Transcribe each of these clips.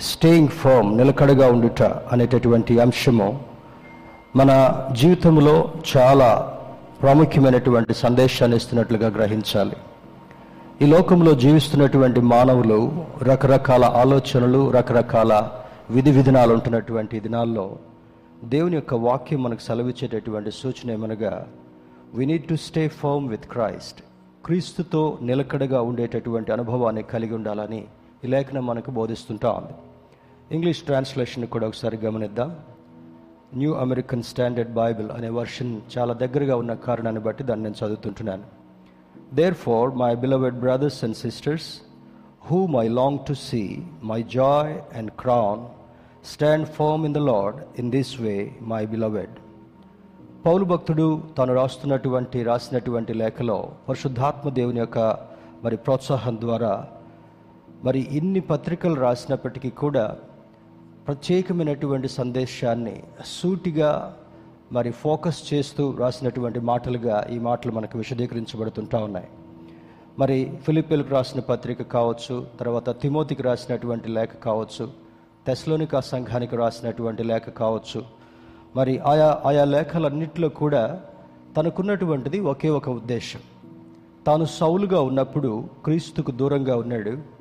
Staying firm నిలకడగా ఉండుట అనేటటువంటి అంశము మన జీవితంలో చాలా ప్రాముఖ్యమైనటువంటి సందేశాన్ని ఇస్తున్నట్లుగా గ్రహించాలి. ఈ లోకంలో జీవిస్తున్నటువంటి మానవులు రకరకాల ఆలోచనలు రకరకాల విధి విధానాలు ఉంటున్నటువంటి దినాల్లో దేవుని యొక్క వాక్యం మనకు సెలవిచ్చేటటువంటి సూచన ఏమనగా we need to stay firm with Christ క్రీస్తుతో నిలకడగా ఉండేటటువంటి అనుభవాన్ని కలిగి ఉండాలని ఈ లేఖనం మనకు బోధిస్తుంటా ఉంది. ఇంగ్లీష్ ట్రాన్స్లేషన్ కూడా ఒకసారి గమనిద్దాం. న్యూ అమెరికన్ స్టాండర్డ్ బైబిల్ అనే వర్షన్ చాలా దగ్గరగా ఉన్న కారణాన్ని బట్టి దాన్ని నేను చదువుతుంటున్నాను. Therefore my beloved brothers and sisters who my long to see my joy and crown stand firm in the Lord in this way my beloved పౌలు భక్తుడు తాను రాస్తున్నటువంటి రాసినటువంటి లేఖలో పరిశుద్ధాత్మ దేవుని యొక్క మరి ప్రోత్సాహం ద్వారా మరి ఇన్ని పత్రికలు రాసినప్పటికీ కూడా ప్రత్యేకమైనటువంటి సందేశాన్ని సూటిగా మరి ఫోకస్ చేస్తూ రాసినటువంటి మాటలుగా ఈ మాటలు మనకు విశదీకరించబడుతుంటా ఉన్నాయి. మరి ఫిలిపిల్కి రాసిన పత్రిక కావచ్చు తర్వాత తిమోతికి రాసినటువంటి లేఖ కావచ్చు తెస్లోనికా సంఘానికి రాసినటువంటి లేఖ కావచ్చు మరి ఆయా ఆయా లేఖలన్నింటిలో కూడా తనకున్నటువంటిది ఒకే ఒక ఉద్దేశం. తాను సౌలుగా ఉన్నప్పుడు క్రీస్తుకు దూరంగా ఉన్నాడు.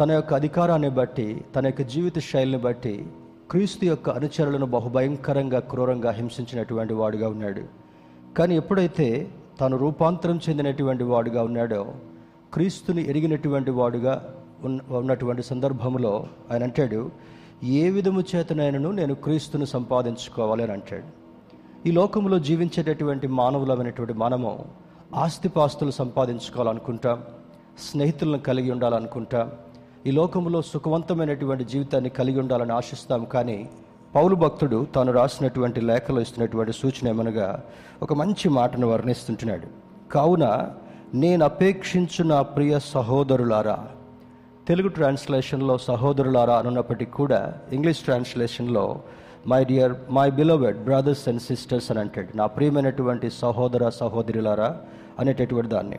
తన యొక్క అధికారాన్ని బట్టి తన యొక్క జీవిత శైలిని బట్టి క్రీస్తు యొక్క అనుచరులను బహుభయంకరంగా క్రూరంగా హింసించినటువంటి వాడుగా ఉన్నాడు. కానీ ఎప్పుడైతే తాను రూపాంతరం చెందినటువంటి వాడుగా ఉన్నాడో క్రీస్తుని ఎరిగినటువంటి వాడుగా ఉన్న ఉన్నటువంటి సందర్భంలో ఆయన అంటాడు ఏ విధము చేతనైనను నేను క్రీస్తును సంపాదించుకోవాలి అని అంటాడు. ఈ లోకంలో జీవించేటటువంటి మానవులమైనటువంటి మనము ఆస్తిపాస్తులు సంపాదించుకోవాలనుకుంటాం స్నేహితులను కలిగి ఉండాలనుకుంటాం ఈ లోకంలో సుఖవంతమైనటువంటి జీవితాన్ని కలిగి ఉండాలని ఆశిస్తాం కానీ పౌలు భక్తుడు తాను రాసినటువంటి లేఖలో ఇస్తున్నటువంటి సూచన ఏమనగా ఒక మంచి మాటను వర్ణిస్తుంటున్నాడు. కావున నేను అపేక్షించు నా ప్రియ సహోదరులారా తెలుగు ట్రాన్స్లేషన్లో సహోదరులారా అనున్నప్పటికీ కూడా English ట్రాన్స్లేషన్లో my dear my beloved brothers and sisters అని అంటాడు. నా ప్రియమైనటువంటి సహోదర సహోదరులారా అనేటటువంటి దాన్ని.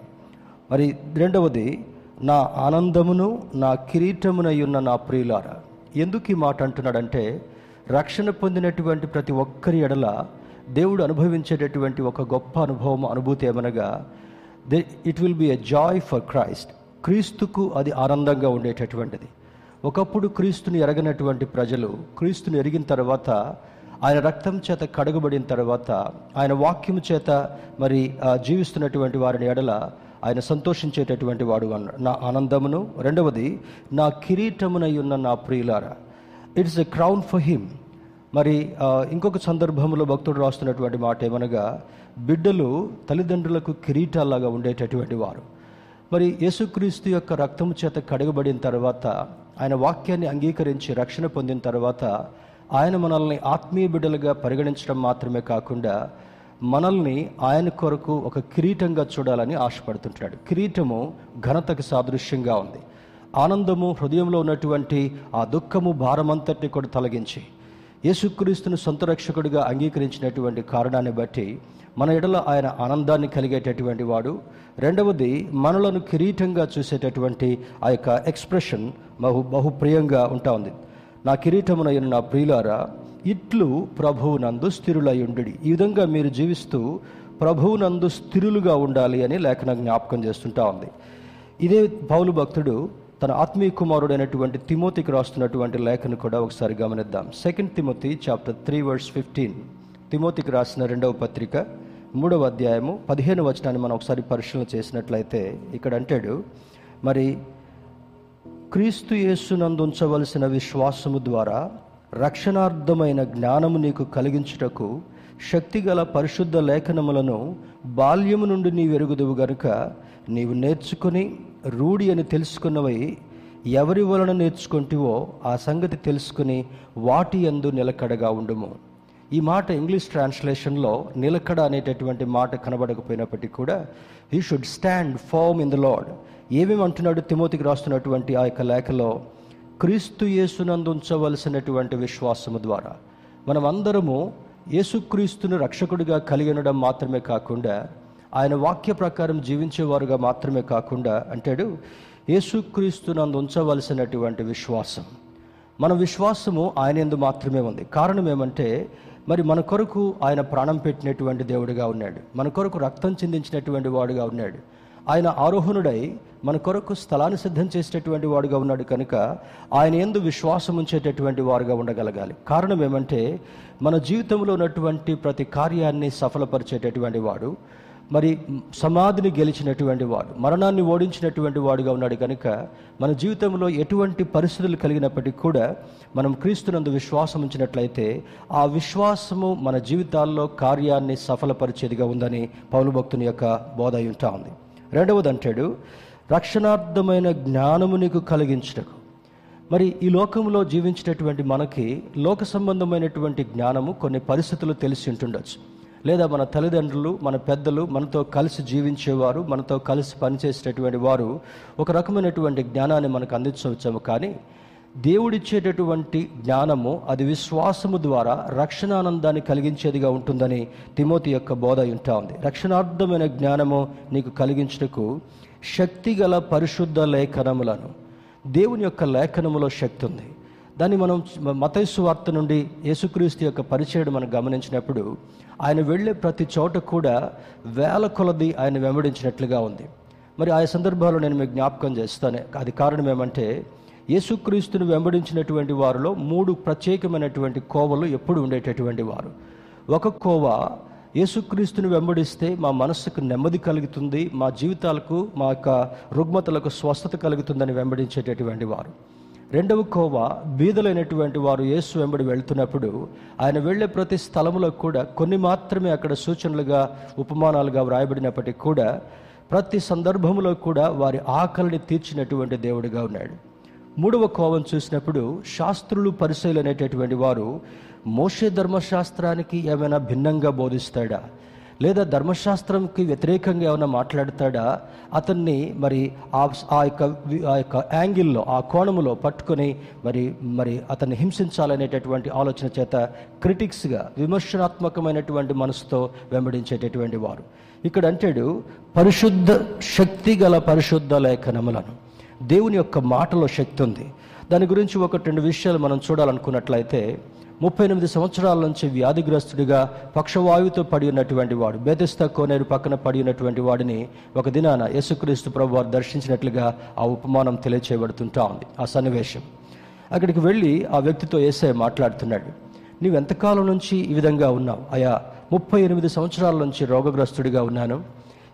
మరి రెండవది నా ఆనందమును నా కిరీటమునయ్యున్న నా ప్రియులారా ఎందుకు ఈ మాట అంటున్నాడంటే రక్షణ పొందినటువంటి ప్రతి ఒక్కరి ఎడల దేవుడు అనుభవించేటటువంటి ఒక గొప్ప అనుభవం అనుభూతి ఏమనగా they it will be a joy for Christ క్రీస్తుకు అది ఆనందంగా ఉండేటటువంటిది. ఒకప్పుడు క్రీస్తుని ఎరగనటువంటి ప్రజలు క్రీస్తుని ఎరిగిన తర్వాత ఆయన రక్తం చేత కడగబడిన తర్వాత ఆయన వాక్యము చేత మరి జీవిస్తున్నటువంటి వారిని ఎడల ఆయన సంతోషించేటటువంటి వాడు అన్నాడు నా ఆనందమును. రెండవది నా కిరీటమునై ఉన్న నా ప్రియులారా it's a crown for him మరి ఇంకొక సందర్భంలో భక్తుడు రాస్తున్నటువంటి మాట ఏమనగా బిడ్డలు తల్లిదండ్రులకు కిరీటాలాగా ఉండేటటువంటి వారు. మరి యేసుక్రీస్తు యొక్క రక్తము చేత కడగబడిన తర్వాత ఆయన వాక్యాన్ని అంగీకరించి రక్షణ పొందిన తర్వాత ఆయన మనల్ని ఆత్మీయ బిడ్డలుగా పరిగణించడం మాత్రమే కాకుండా మనల్ని ఆయన కొరకు ఒక కిరీటంగా చూడాలని ఆశపడుతుంటాడు. కిరీటము ఘనతకు సాదృశ్యంగా ఉంది. ఆనందము హృదయంలో ఉన్నటువంటి ఆ దుఃఖము భారమంతటిని కూడా తొలగించి యేసుక్రీస్తును సొంత రక్షకుడిగా అంగీకరించినటువంటి కారణాన్ని బట్టి మన ఎడల ఆయన ఆనందాన్ని కలిగేటటువంటి వాడు. రెండవది మనలను కిరీటంగా చూసేటటువంటి ఆ యొక్క ఎక్స్ప్రెషన్ బహు బహుప్రియంగా ఉంటా ఉంది. నా కిరీటమునైన నా ప్రియులారా ఇట్లు ప్రభువునందు స్థిరులయ్యుండు ఈ విధంగా మీరు జీవిస్తూ ప్రభువునందు స్థిరులుగా ఉండాలి అని లేఖన జ్ఞాపకం చేస్తుంటా ఉంది. ఇదే పౌలు భక్తుడు తన ఆత్మీయ కుమారుడైనటువంటి తిమోతికి రాస్తున్నటువంటి లేఖను కూడా ఒకసారి గమనిద్దాం. Second Timothy chapter three verse fifteen తిమోతికి రాసిన రెండవ పత్రిక మూడవ అధ్యాయము పదిహేను వచనాన్ని మనం ఒకసారి పరిశీలన చేసినట్లయితే ఇక్కడ అంటాడు మరి క్రీస్తు యేసునందు ఉంచవలసిన విశ్వాసము ద్వారా రక్షణార్థమైన జ్ఞానము నీకు కలిగించుటకు శక్తిగల పరిశుద్ధ లేఖనములను బాల్యము నుండి నీ వెరుగుదువు గనుక నీవు నేర్చుకుని రూఢి అని తెలుసుకున్నవై ఎవరి వలన నేర్చుకుంటివో ఆ సంగతి తెలుసుకుని వాటి యందు నిలకడగా ఉండుము. ఈ మాట ఇంగ్లీష్ ట్రాన్స్లేషన్లో నిలకడ అనేటటువంటి మాట కనబడకపోయినప్పటికీ కూడా you should stand firm in the Lord ఏమేమి అంటున్నాడు తిమోతికి రాస్తున్నటువంటి ఆ యొక్క లేఖలో? క్రీస్తు యేసునందు ఉంచవలసినటువంటి విశ్వాసము ద్వారా మనం అందరము యేసుక్రీస్తును రక్షకుడిగా కలిగి ఉండడం మాత్రమే కాకుండా ఆయన వాక్య ప్రకారం జీవించేవారుగా మాత్రమే కాకుండా అంటాడు యేసుక్రీస్తునందు ఉంచవలసినటువంటి విశ్వాసం. మన విశ్వాసము ఆయన ఎందు మాత్రమే ఉంది. కారణం ఏమంటే మరి మన కొరకు ఆయన ప్రాణం పెట్టినటువంటి దేవుడిగా ఉన్నాడు. మన కొరకు రక్తం చిందించినటువంటి వాడుగా ఉన్నాడు. ఆయన ఆరోహణుడై మన కొరకు స్థలాన్ని సిద్ధం చేసేటటువంటి వాడుగా ఉన్నాడు కనుక ఆయన ఎందు విశ్వాసం ఉంచేటటువంటి వారుగా ఉండగలగాలి. కారణం ఏమంటే మన జీవితంలో ఉన్నటువంటి ప్రతి కార్యాన్ని సఫలపరిచేటటువంటి వాడు మరి సమాధిని గెలిచినటువంటి వాడు మరణాన్ని ఓడించినటువంటి వాడుగా ఉన్నాడు కనుక మన జీవితంలో ఎటువంటి పరిస్థితులు కలిగినప్పటికీ కూడా మనం క్రీస్తునందు విశ్వాసం ఉంచినట్లయితే ఆ విశ్వాసము మన జీవితాల్లో కార్యాన్ని సఫలపరిచేదిగా ఉందని పౌలు భక్తుని యొక్క బోధ ఉంటా ఉంది. రెండవది అంటాడు రక్షణార్థమైన జ్ఞానము నీకు కలిగించటకు. మరి ఈ లోకంలో జీవించేటటువంటి మనకి లోక సంబంధమైనటువంటి జ్ఞానము కొన్ని పరిస్థితులు తెలిసి ఉంటుండొచ్చు. లేదా మన తల్లిదండ్రులు మన పెద్దలు మనతో కలిసి జీవించేవారు మనతో కలిసి పనిచేసేటటువంటి వారు ఒక రకమైనటువంటి జ్ఞానాన్ని మనకు అందించవచ్చాము కానీ దేవుడిచ్చేటటువంటి జ్ఞానము అది విశ్వాసము ద్వారా రక్షణానందాన్ని కలిగించేదిగా ఉంటుందని తిమోతి యొక్క బోధ ఉంటా ఉంది. రక్షణార్థమైన జ్ఞానము నీకు కలిగించుటకు శక్తిగల పరిశుద్ధ లేఖనములను. దేవుని యొక్క లేఖనములో శక్తి ఉంది. దాన్ని మనం మతైసు వార్త నుండి యేసుక్రీస్తు యొక్క పరిచయం మనం గమనించినప్పుడు ఆయన వెళ్ళే ప్రతి చోట కూడా వేల కొలది ఆయన వెంబడించినట్లుగా ఉంది. మరి ఆ సందర్భాల్లో నేను మీకు జ్ఞాపకం చేస్తాను. అది కారణం ఏమంటే యేసుక్రీస్తుని వెంబడించినటువంటి వారిలో మూడు ప్రత్యేకమైనటువంటి కోవలు ఎప్పుడు ఉండేటటువంటి వారు. ఒక కోవ యేసుక్రీస్తుని వెంబడిస్తే మా మనస్సుకు నెమ్మది కలుగుతుంది మా జీవితాలకు మా యొక్క రుగ్మతలకు స్వస్థత కలుగుతుందని వెంబడించేటటువంటి వారు. రెండవ కోవ బీదలైనటువంటి వారు యేసు వెంబడి వెళ్తున్నప్పుడు ఆయన వెళ్ళే ప్రతి స్థలంలో కూడా కొన్ని మాత్రమే అక్కడ సూచనలుగా ఉపమానాలుగా వ్రాయబడినప్పటికీ కూడా ప్రతి సందర్భంలో కూడా వారి ఆకలిని తీర్చినటువంటి దేవుడిగా ఉన్నాడు. మూడవ కోవం చూసినప్పుడు శాస్త్రులు పరిశైలు అనేటటువంటి వారు మోషే ధర్మశాస్త్రానికి ఏమైనా భిన్నంగా బోధిస్తాడా? లేదా ధర్మశాస్త్రంకి వ్యతిరేకంగా ఏమైనా మాట్లాడతాడా? అతన్ని మరి ఆ ఆ యొక్క ఆ యొక్క యాంగిల్లో ఆ కోణములో పట్టుకొని మరి మరి అతన్ని హింసించాలనేటటువంటి ఆలోచన చేత క్రిటిక్స్గా విమర్శనాత్మకమైనటువంటి మనసుతో వెంబడించేటటువంటి వారు. ఇక్కడ అంటాడు పరిశుద్ధ శక్తి గల పరిశుద్ధ లేఖనములను. దేవుని యొక్క మాటలో శక్తి ఉంది. దాని గురించి ఒక రెండు విషయాలు మనం చూడాలనుకున్నట్లయితే ముప్పై ఎనిమిది సంవత్సరాల నుంచి వ్యాధిగ్రస్తుడిగా పక్షవాయువుతో పడి ఉన్నటువంటి వాడు బేదస్తా కోనేరు పక్కన పడి ఉన్నటువంటి వాడిని ఒక దినాన యేసుక్రీస్తు ప్రభు వారు దర్శించినట్లుగా ఆ ఉపమానం తెలియచేయబడుతుంటా ఉంది ఆ సన్నివేశం. అక్కడికి వెళ్ళి ఆ వ్యక్తితో ఏసే మాట్లాడుతున్నాడు నీవు ఎంతకాలం నుంచి ఈ విధంగా ఉన్నావు? అయా ముప్పై ఎనిమిది సంవత్సరాల నుంచి రోగగ్రస్తుడిగా ఉన్నాను.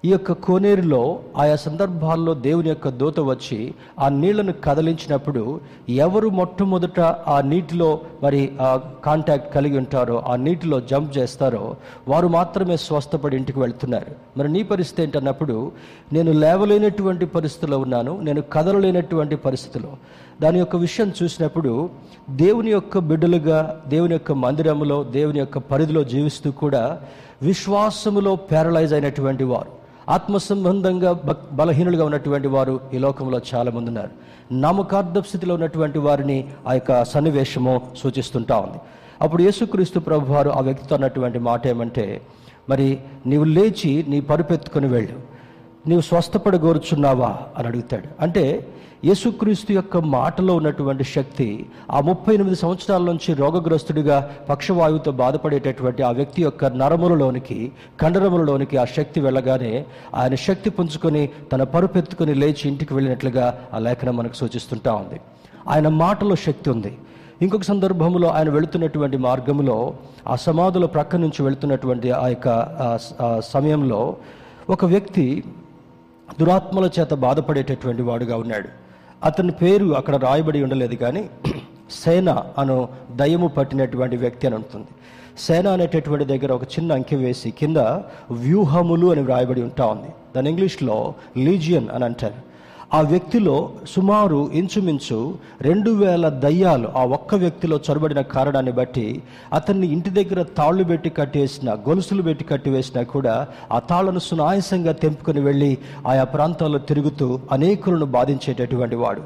ఈ యొక్క కోనేరులో ఆయా సందర్భాల్లో దేవుని యొక్క దూత వచ్చి ఆ నీళ్ళను కదిలించినప్పుడు ఎవరు మొట్టమొదట ఆ నీటిలో మరి ఆ కాంటాక్ట్ కలిగి ఉంటారో ఆ నీటిలో జంప్ చేస్తారో వారు మాత్రమే స్వస్థపడి ఇంటికి వెళ్తున్నారు. మరి నీ పరిస్థితి ఏంటన్నప్పుడు నేను లేవలేనటువంటి పరిస్థితిలో ఉన్నాను నేను కదలలేనటువంటి పరిస్థితిలో. దాని యొక్క విషయం చూసినప్పుడు దేవుని యొక్క బిడ్డలుగా దేవుని యొక్క మందిరములో దేవుని యొక్క పరిధిలో జీవిస్తూ కూడా విశ్వాసములో ప్యారలైజ్ అయినటువంటి వారు. ఆత్మ సంబంధంగా బ- బలహీనులుగా ఉన్నటువంటి వారు ఈ లోకంలో చాలా మంది ఉన్నారు. నమ్మకార్థ స్థితిలో ఉన్నటువంటి వారిని ఆ యొక్క సన్నివేశము సూచిస్తుంటా ఉంది. అప్పుడు యేసుక్రీస్తు ప్రభు వారు ఆ వ్యక్తితో అన్నటువంటి మాట ఏమంటే మరి నీవు లేచి నీ పరుపెత్తుకొని వెళ్ళు. నీవు స్వస్థపడగోరుచున్నావా? అని అడుగుతాడు. అంటే యేసుక్రీస్తు యొక్క మాటలో ఉన్నటువంటి శక్తి ఆ ముప్పై ఎనిమిది సంవత్సరాల నుంచి రోగగ్రస్తుడిగా పక్షవాయువుతో బాధపడేటటువంటి ఆ వ్యక్తి యొక్క నరములలోనికి కండరములలోనికి ఆ శక్తి వెళ్ళగానే ఆయన శక్తి పుంజుకొని తన పరుపెత్తుకుని లేచి ఇంటికి వెళ్ళినట్లుగా ఆ లేఖనం మనకు సూచిస్తుంటా ఉంది. ఆయన మాటలో శక్తి ఉంది. ఇంకొక సందర్భంలో ఆయన వెళుతున్నటువంటి మార్గంలో ఆ సమాధుల ప్రక్క నుంచి వెళుతున్నటువంటి ఆ యొక్క సమయంలో ఒక వ్యక్తి దురాత్మల చేత బాధపడేటటువంటి వాడుగా ఉన్నాడు. అతని పేరు అక్కడ రాయబడి ఉండలేదు కానీ సేన అను దయము పట్టినటువంటి వ్యక్తి అని ఉంటుంది. సేన అనేటటువంటి దగ్గర ఒక చిన్న అంకె వేసి కింద వ్యూహములు అని వ్రాయబడి ఉంటా ఉంది. దాని ఇంగ్లీష్లో లీజియన్ అని అంటారు. ఆ వ్యక్తిలో సుమారు ఇంచుమించు రెండు వేల దయ్యాలు ఆ ఒక్క వ్యక్తిలో చొరబడిన కారణాన్ని బట్టి అతన్ని ఇంటి దగ్గర తాళ్ళు పెట్టి కట్టివేసిన గొలుసులు పెట్టి కట్టివేసినా కూడా ఆ తాళ్ళను సునాయాసంగా తెంపుకొని వెళ్ళి ఆయా ప్రాంతాల్లో తిరుగుతూ అనేకులను బాధించేటటువంటి వాడు.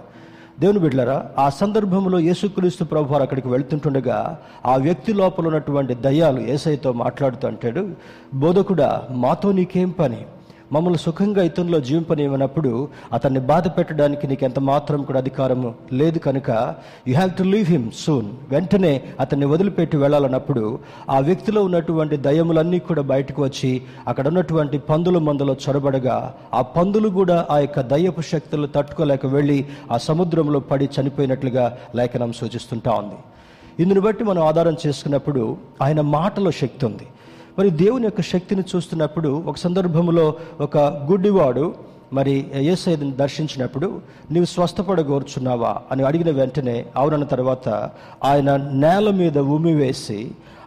దేవుని బిడ్లరా ఆ సందర్భంలో యేసుక్రీస్తు ప్రభు వారు అక్కడికి వెళ్తుంటుండగా ఆ వ్యక్తి లోపల ఉన్నటువంటి దయ్యాలు ఏసైతో మాట్లాడుతూ అంటాడు బోధకుడా మాతో నీకేం పని? మమ్మల్ని సుఖంగా ఇతరులో జీవింపనివ్వనప్పుడు అతన్ని బాధ పెట్టడానికి నీకు ఎంత మాత్రం కూడా అధికారము లేదు కనుక you have to leave him soon వెంటనే అతన్ని వదిలిపెట్టి వెళ్ళాలన్నప్పుడు ఆ వ్యక్తిలో ఉన్నటువంటి దయములన్నీ కూడా బయటకు వచ్చి అక్కడ ఉన్నటువంటి పందుల మందులో చొరబడగా ఆ పందులు కూడా ఆ యొక్క దయ్యపు శక్తులు తట్టుకోలేక వెళ్ళి ఆ సముద్రంలో పడి చనిపోయినట్లుగా లేఖనం సూచిస్తుంటా ఉంది. ఇందుని బట్టి మనం ఆధారం చేసుకున్నప్పుడు ఆయన మాటలో శక్తి ఉంది. మరి దేవుని యొక్క శక్తిని చూస్తున్నప్పుడు ఒక సందర్భంలో ఒక గుడ్డివాడు మరి ఏసైని దర్శించినప్పుడు నీవు స్వస్థపడగోర్చున్నావా? అని అడిగిన వెంటనే అవునన్న తర్వాత ఆయన నేల మీద ఉమి వేసి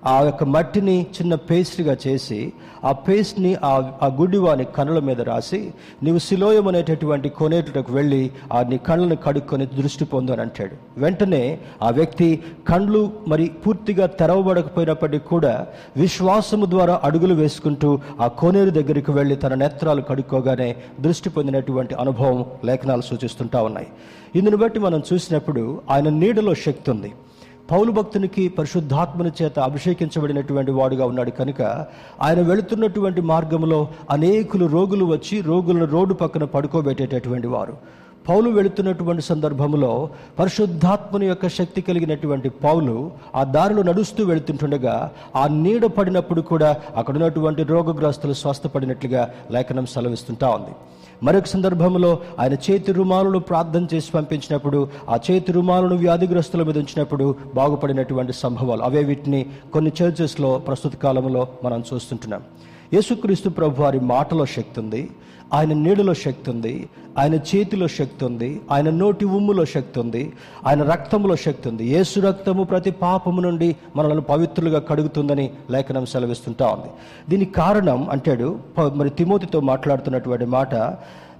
ఆ యొక్క మట్టిని చిన్న పేస్ట్గా చేసి ఆ పేస్ట్ని ఆ ఆ గుడ్డివాని కనుల మీద రాసి నీవు శిలోయం అనేటటువంటి కొనేటకు వెళ్ళి ఆ నీ కళ్ళను కడుక్కొని దృష్టి పొందు అని అంటాడు. వెంటనే ఆ వ్యక్తి కండ్లు మరి పూర్తిగా తెరవబడకపోయినప్పటికీ కూడా విశ్వాసము ద్వారా అడుగులు వేసుకుంటూ ఆ కోనేరు దగ్గరికి వెళ్ళి తన నేత్రాలు కడుక్కోగానే దృష్టి పొందినటువంటి అనుభవం లేఖనాలు సూచిస్తుంటా ఉన్నాయి. ఇందుని బట్టి మనం చూసినప్పుడు ఆయన నీడలో శక్తి ఉంది. పౌలు భక్తునికి పరిశుద్ధాత్మని చేత అభిషేకించబడినటువంటి వాడుగా ఉన్నాడు. కనుక ఆయన వెళుతున్నటువంటి మార్గంలో అనేకులు రోగులు వచ్చి రోగులను రోడ్డు పక్కన పడుకోబెట్టేటటువంటి వారు. పౌలు వెళుతున్నటువంటి సందర్భంలో పరిశుద్ధాత్మని యొక్క శక్తి కలిగినటువంటి పౌలు ఆ దారిలో నడుస్తూ వెళుతుంటుండగా ఆ నీడ పడినప్పుడు కూడా అక్కడ ఉన్నటువంటి రోగగ్రస్తులు స్వస్థపడినట్లుగా లేఖనం సెలవిస్తుంటా ఉంది. మరొక సందర్భంలో ఆయన చేతి రుమాలను ప్రార్థన చేసి పంపించినప్పుడు ఆ చేతి రుమాలను వ్యాధిగ్రస్తుల మీద ఉంచినప్పుడు బాగుపడినటువంటి సంభవాలు. అవే వీటిని కొన్ని చర్చెస్లో ప్రస్తుత కాలంలో మనం చూస్తుంటున్నాం. యేసుక్రీస్తు ప్రభు వారి మాటలో శక్తి ఉంది. ఆయన నీడలో శక్తి ఉంది ఆయన చేతిలో శక్తి ఉంది ఆయన నోటి ఉమ్ములో శక్తి ఉంది ఆయన రక్తంలో శక్తి ఉంది. యేసు రక్తము ప్రతి పాపము నుండి మనల్ని పవిత్రులుగా కడుగుతుందని లేఖనం సెలవిస్తుంటా ఉంది. దీనికి కారణం అంటాడు ప- మరి తిమోతితో మాట్లాడుతున్నటువంటి మాట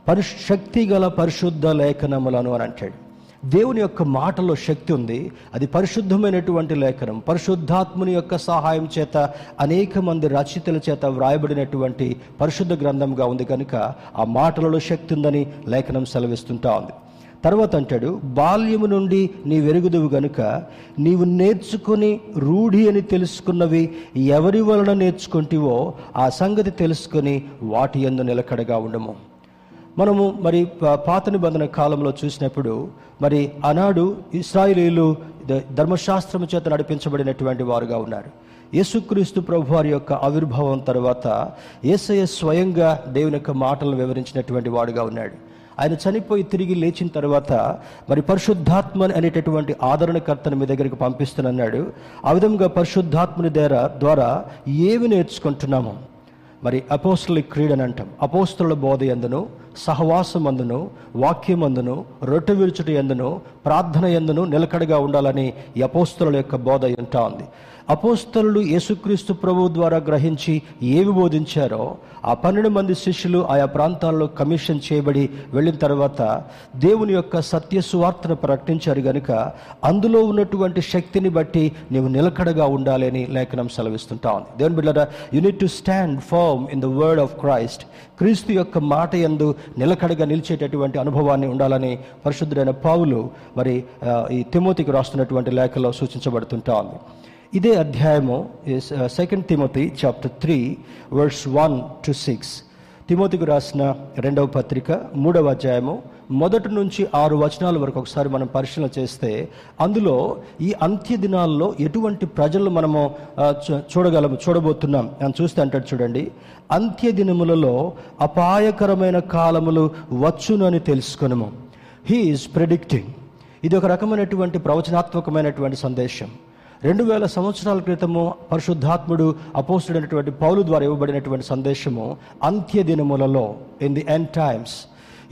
పరిశక్తి గల పరిశుద్ధ లేఖనములను అని అంటాడు. దేవుని యొక్క మాటలో శక్తి ఉంది. అది పరిశుద్ధమైనటువంటి లేఖనం. పరిశుద్ధాత్ముని యొక్క సహాయం చేత అనేక మంది రచయితల చేత వ్రాయబడినటువంటి పరిశుద్ధ గ్రంథంగా ఉంది కనుక ఆ మాటలలో శక్తి ఉందని లేఖనం సెలవిస్తుంటా ఉంది. తర్వాత అంటాడు బాల్యము నుండి నీ వెరుగుదువు గనుక నీవు నేర్చుకుని రూఢి అని తెలుసుకున్నవి ఎవరి వలన నేర్చుకుంటివో ఆ సంగతి తెలుసుకొని వాటి యందు నిలకడగా ఉండము. మనము మరి ప- పాత నిబంధన కాలంలో చూసినప్పుడు మరి ఆనాడు ఇస్రాయిలీలు ధర్మశాస్త్రము చేత నడిపించబడినటువంటి వారుగా ఉన్నారు. యేసుక్రీస్తు ప్రభు వారి యొక్క ఆవిర్భావం తర్వాత యేసయ్య స్వయంగా దేవుని యొక్క మాటలను వివరించినటువంటి వాడుగా ఉన్నాడు. ఆయన చనిపోయి తిరిగి లేచిన తర్వాత మరి పరిశుద్ధాత్మ అనేటటువంటి ఆదరణకర్తను మీ దగ్గరికి పంపిస్తున్నాడు ఆ విధంగా పరిశుద్ధాత్మని ద్వారా ద్వారా ఏమి నేర్చుకుంటున్నాము? మరి అపోస్తులిక్ క్రీడ అని అంటాం అపోస్తుల బోధ ఎందును? సహవాసమందును వాక్యమందును రొట్టె విరుచుట ఎందును ప్రార్థన ఎందును నిలకడగా ఉండాలని యపోస్తుల అపోస్తుల యొక్క బోధ ఉంటా ఉంది. అపోస్తలు యేసుక్రీస్తు ప్రభు ద్వారా గ్రహించి ఏవి బోధించారో ఆ పన్నెండు మంది శిష్యులు ఆయా ప్రాంతాల్లో కమిషన్ చేయబడి వెళ్ళిన తర్వాత దేవుని యొక్క సత్య సువార్తను ప్రకటించారు గనుక అందులో ఉన్నటువంటి శక్తిని బట్టి నీవు నిలకడగా ఉండాలి అని లేఖనం సెలవిస్తుంటా ఉంది. దేవుని బిడ్డరా you need to stand firm in the word of Christ క్రీస్తు యొక్క మాట యందు నిలకడగా నిలిచేటటువంటి అనుభవాన్ని ఉండాలని పరిశుద్ధుడైన పావులు మరి ఈ తిమోతికి రాస్తున్నటువంటి లేఖలో సూచించబడుతుంటా ఉంది. ఇదే అధ్యాయము second Timothy chapter three verse one to six తిమోతికి రాసిన రెండవ పత్రిక మూడవ అధ్యాయము మొదటి నుంచి ఆరు వచనాల వరకు ఒకసారి మనం పరిశీలన చేస్తే అందులో ఈ అంత్య దినాల్లో ఎటువంటి ప్రజలు మనము చూడగలము చూడబోతున్నాం. అని చూస్తే అంటాడు చూడండి అంత్య దినములలో అపాయకరమైన కాలములు వచ్చునని తెలుసుకునము. హీ ఈజ్ ప్రెడిక్టింగ్ ఇది ఒక రకమైనటువంటి ప్రవచనాత్మకమైనటువంటి సందేశం. రెండు వేల సంవత్సరాల క్రితము పరిశుద్ధాత్ముడు అపోసుడైనటువంటి పౌలు ద్వారా ఇవ్వబడినటువంటి సందేశము అంత్య దినములలో ఇన్ ది ఎండ్ టైమ్స్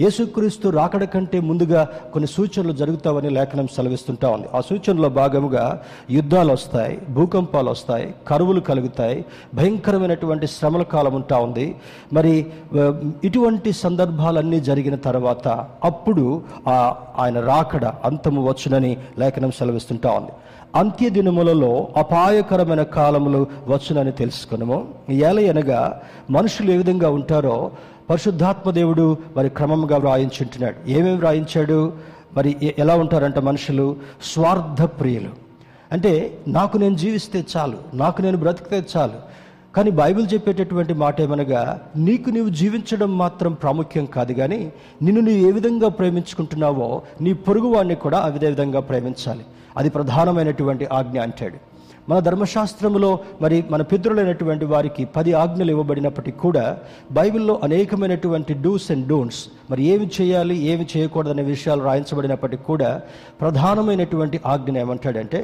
యేసుక్రీస్తు రాకడ కంటే ముందుగా కొన్ని సూచనలు జరుగుతావని లేఖనం సెలవిస్తుంటా ఉంది. ఆ సూచనలో భాగముగా యుద్ధాలు వస్తాయి భూకంపాలు వస్తాయి కరువులు కలుగుతాయి భయంకరమైనటువంటి శ్రమల కాలం ఉంటా ఉంది. మరి ఇటువంటి సందర్భాలన్నీ జరిగిన తర్వాత అప్పుడు ఆ ఆయన రాకడ అంతము వచ్చునని లేఖనం సెలవిస్తుంటా ఉంది. అంత్య దినములలో అపాయకరమైన కాలములు వచ్చునని తెలుసుకున్నాము ఎలా అనగా మనుషులు ఏ విధంగా ఉంటారో పరిశుద్ధాత్మ దేవుడు మరి క్రమంగా వ్రాయించుంటున్నాడు. ఏమేమి వ్రాయించాడు? మరి ఎలా ఉంటారంట మనుషులు? స్వార్థ ప్రియులు అంటే నాకు నేను జీవిస్తే చాలు నాకు నేను బ్రతికితే చాలు. కానీ బైబిల్ చెప్పేటటువంటి మాట ఏమనగా నీకు నీవు జీవించడం మాత్రం ప్రాముఖ్యం కాదు కానీ నిన్ను నీవు ఏ విధంగా ప్రేమించుకుంటున్నావో నీ పొరుగు వాడిని కూడా అదే విధంగా ప్రేమించాలి. అది ప్రధానమైనటువంటి ఆజ్ఞ అంటాడు. మన ధర్మశాస్త్రంలో మరి మన పితృలైనటువంటి వారికి పది ఆజ్ఞలు ఇవ్వబడినప్పటికీ కూడా బైబిల్లో అనేకమైనటువంటి డూస్ అండ్ డోంట్స్ మరి ఏమి చేయాలి ఏమి చేయకూడదనే విషయాలు రాయించబడినప్పటికీ కూడా ప్రధానమైనటువంటి ఆజ్ఞ ఏమంటాడంటే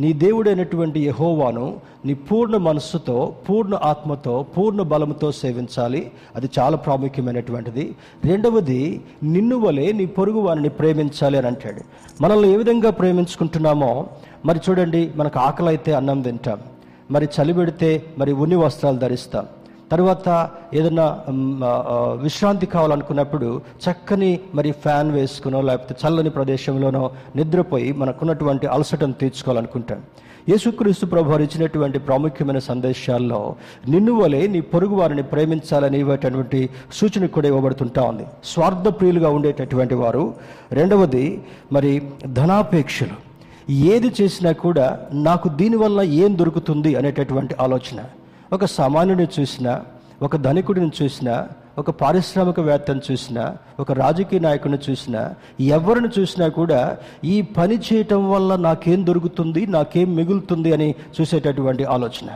నీ దేవుడైనటువంటి యహోవాను నీ పూర్ణ మనస్సుతో పూర్ణ ఆత్మతో పూర్ణ బలంతో సేవించాలి. అది చాలా ప్రాముఖ్యమైనటువంటిది. రెండవది నిన్ను వలె నీ పొరుగు వారిని ప్రేమించాలి అని అంటాడు. మనల్ని ఏ విధంగా ప్రేమించుకుంటున్నామో మరి చూడండి మనకు ఆకలి అయితే అన్నం తింటాం. మరి చలి పెడితే మరి ఉన్ని వస్త్రాలు ధరిస్తాం. తర్వాత ఏదైనా విశ్రాంతి కావాలనుకున్నప్పుడు చక్కని మరి ఫ్యాన్ వేసుకునో లేకపోతే చల్లని ప్రదేశంలోనో నిద్రపోయి మనకున్నటువంటి అలసటను తీర్చుకోవాలనుకుంటాం. యేసుక్రీస్తు ప్రభువారు ఇచ్చినటువంటి ప్రాముఖ్యమైన సందేశాల్లో నిన్ను వలె నీ పొరుగు వారిని ప్రేమించాలని ఇవ్వేటటువంటి సూచన కూడా ఇవ్వబడుతుంటా ఉంది. స్వార్థ ప్రియులుగా ఉండేటటువంటి వారు. రెండవది మరి ధనాపేక్షలు. ఏది చేసినా కూడా నాకు దీనివల్ల ఏం దొరుకుతుంది అనేటటువంటి ఆలోచన. ఒక సామాన్యుడిని చూసినా ఒక ధనికుడిని చూసినా ఒక పారిశ్రామికవేత్తను చూసినా ఒక రాజకీయ నాయకుడిని చూసినా ఎవరిని చూసినా కూడా ఈ పని చేయటం వల్ల నాకేం దొరుకుతుంది నాకేం మిగులుతుంది అని చూసేటటువంటి ఆలోచన.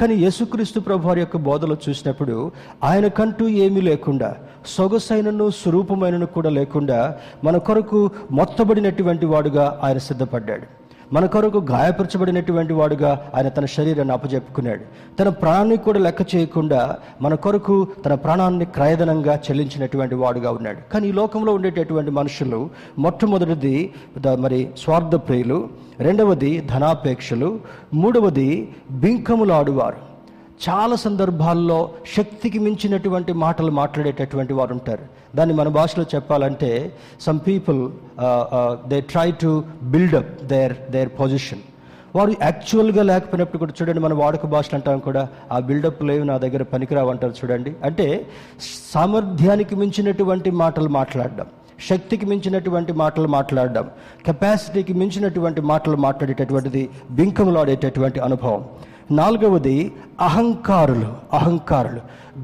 కానీ యేసుక్రీస్తు ప్రభు వారి యొక్క బోధలో చూసినప్పుడు ఆయనకంటూ ఏమీ లేకుండా సొగసైనను స్వరూపమైనను కూడా లేకుండా మన కొరకు మొత్తబడినటువంటి వాడుగా ఆయన సిద్ధపడ్డాడు. మన కొరకు గాయపరచబడినటువంటి వాడుగా ఆయన తన శరీరాన్ని అప్పజెప్పుకున్నాడు. తన ప్రాణాన్ని కూడా లెక్క చేయకుండా మన కొరకు తన ప్రాణాన్ని క్రయధనంగా చెల్లించినటువంటి వాడుగా ఉన్నాడు. కానీ ఈ లోకంలో ఉండేటటువంటి మనుషులు మొట్టమొదటిది మరి స్వార్థ ప్రియులు రెండవది ధనాపేక్షలు మూడవది బింకములాడువారు. చాలా సందర్భాల్లో శక్తికి మించినటువంటి మాటలు మాట్లాడేటటువంటి వారు ఉంటారు. దాన్ని మన భాషలో చెప్పాలంటే some people they try to build up their their position వారు యాక్చువల్గా లేకపోయినప్పుడు కూడా చూడండి మన వాడుక భాషలు అంటాం కూడా ఆ బిల్డప్ లేవు నా దగ్గర పనికిరావు అంటారు చూడండి. అంటే సామర్థ్యానికి మించినటువంటి మాటలు మాట్లాడడం శక్తికి మించినటువంటి మాటలు మాట్లాడడం కెపాసిటీకి మించినటువంటి మాటలు మాట్లాడేటటువంటిది బింకములాడేటటువంటి అనుభవం. నాలుగవది అహంకారులు అహంకారులు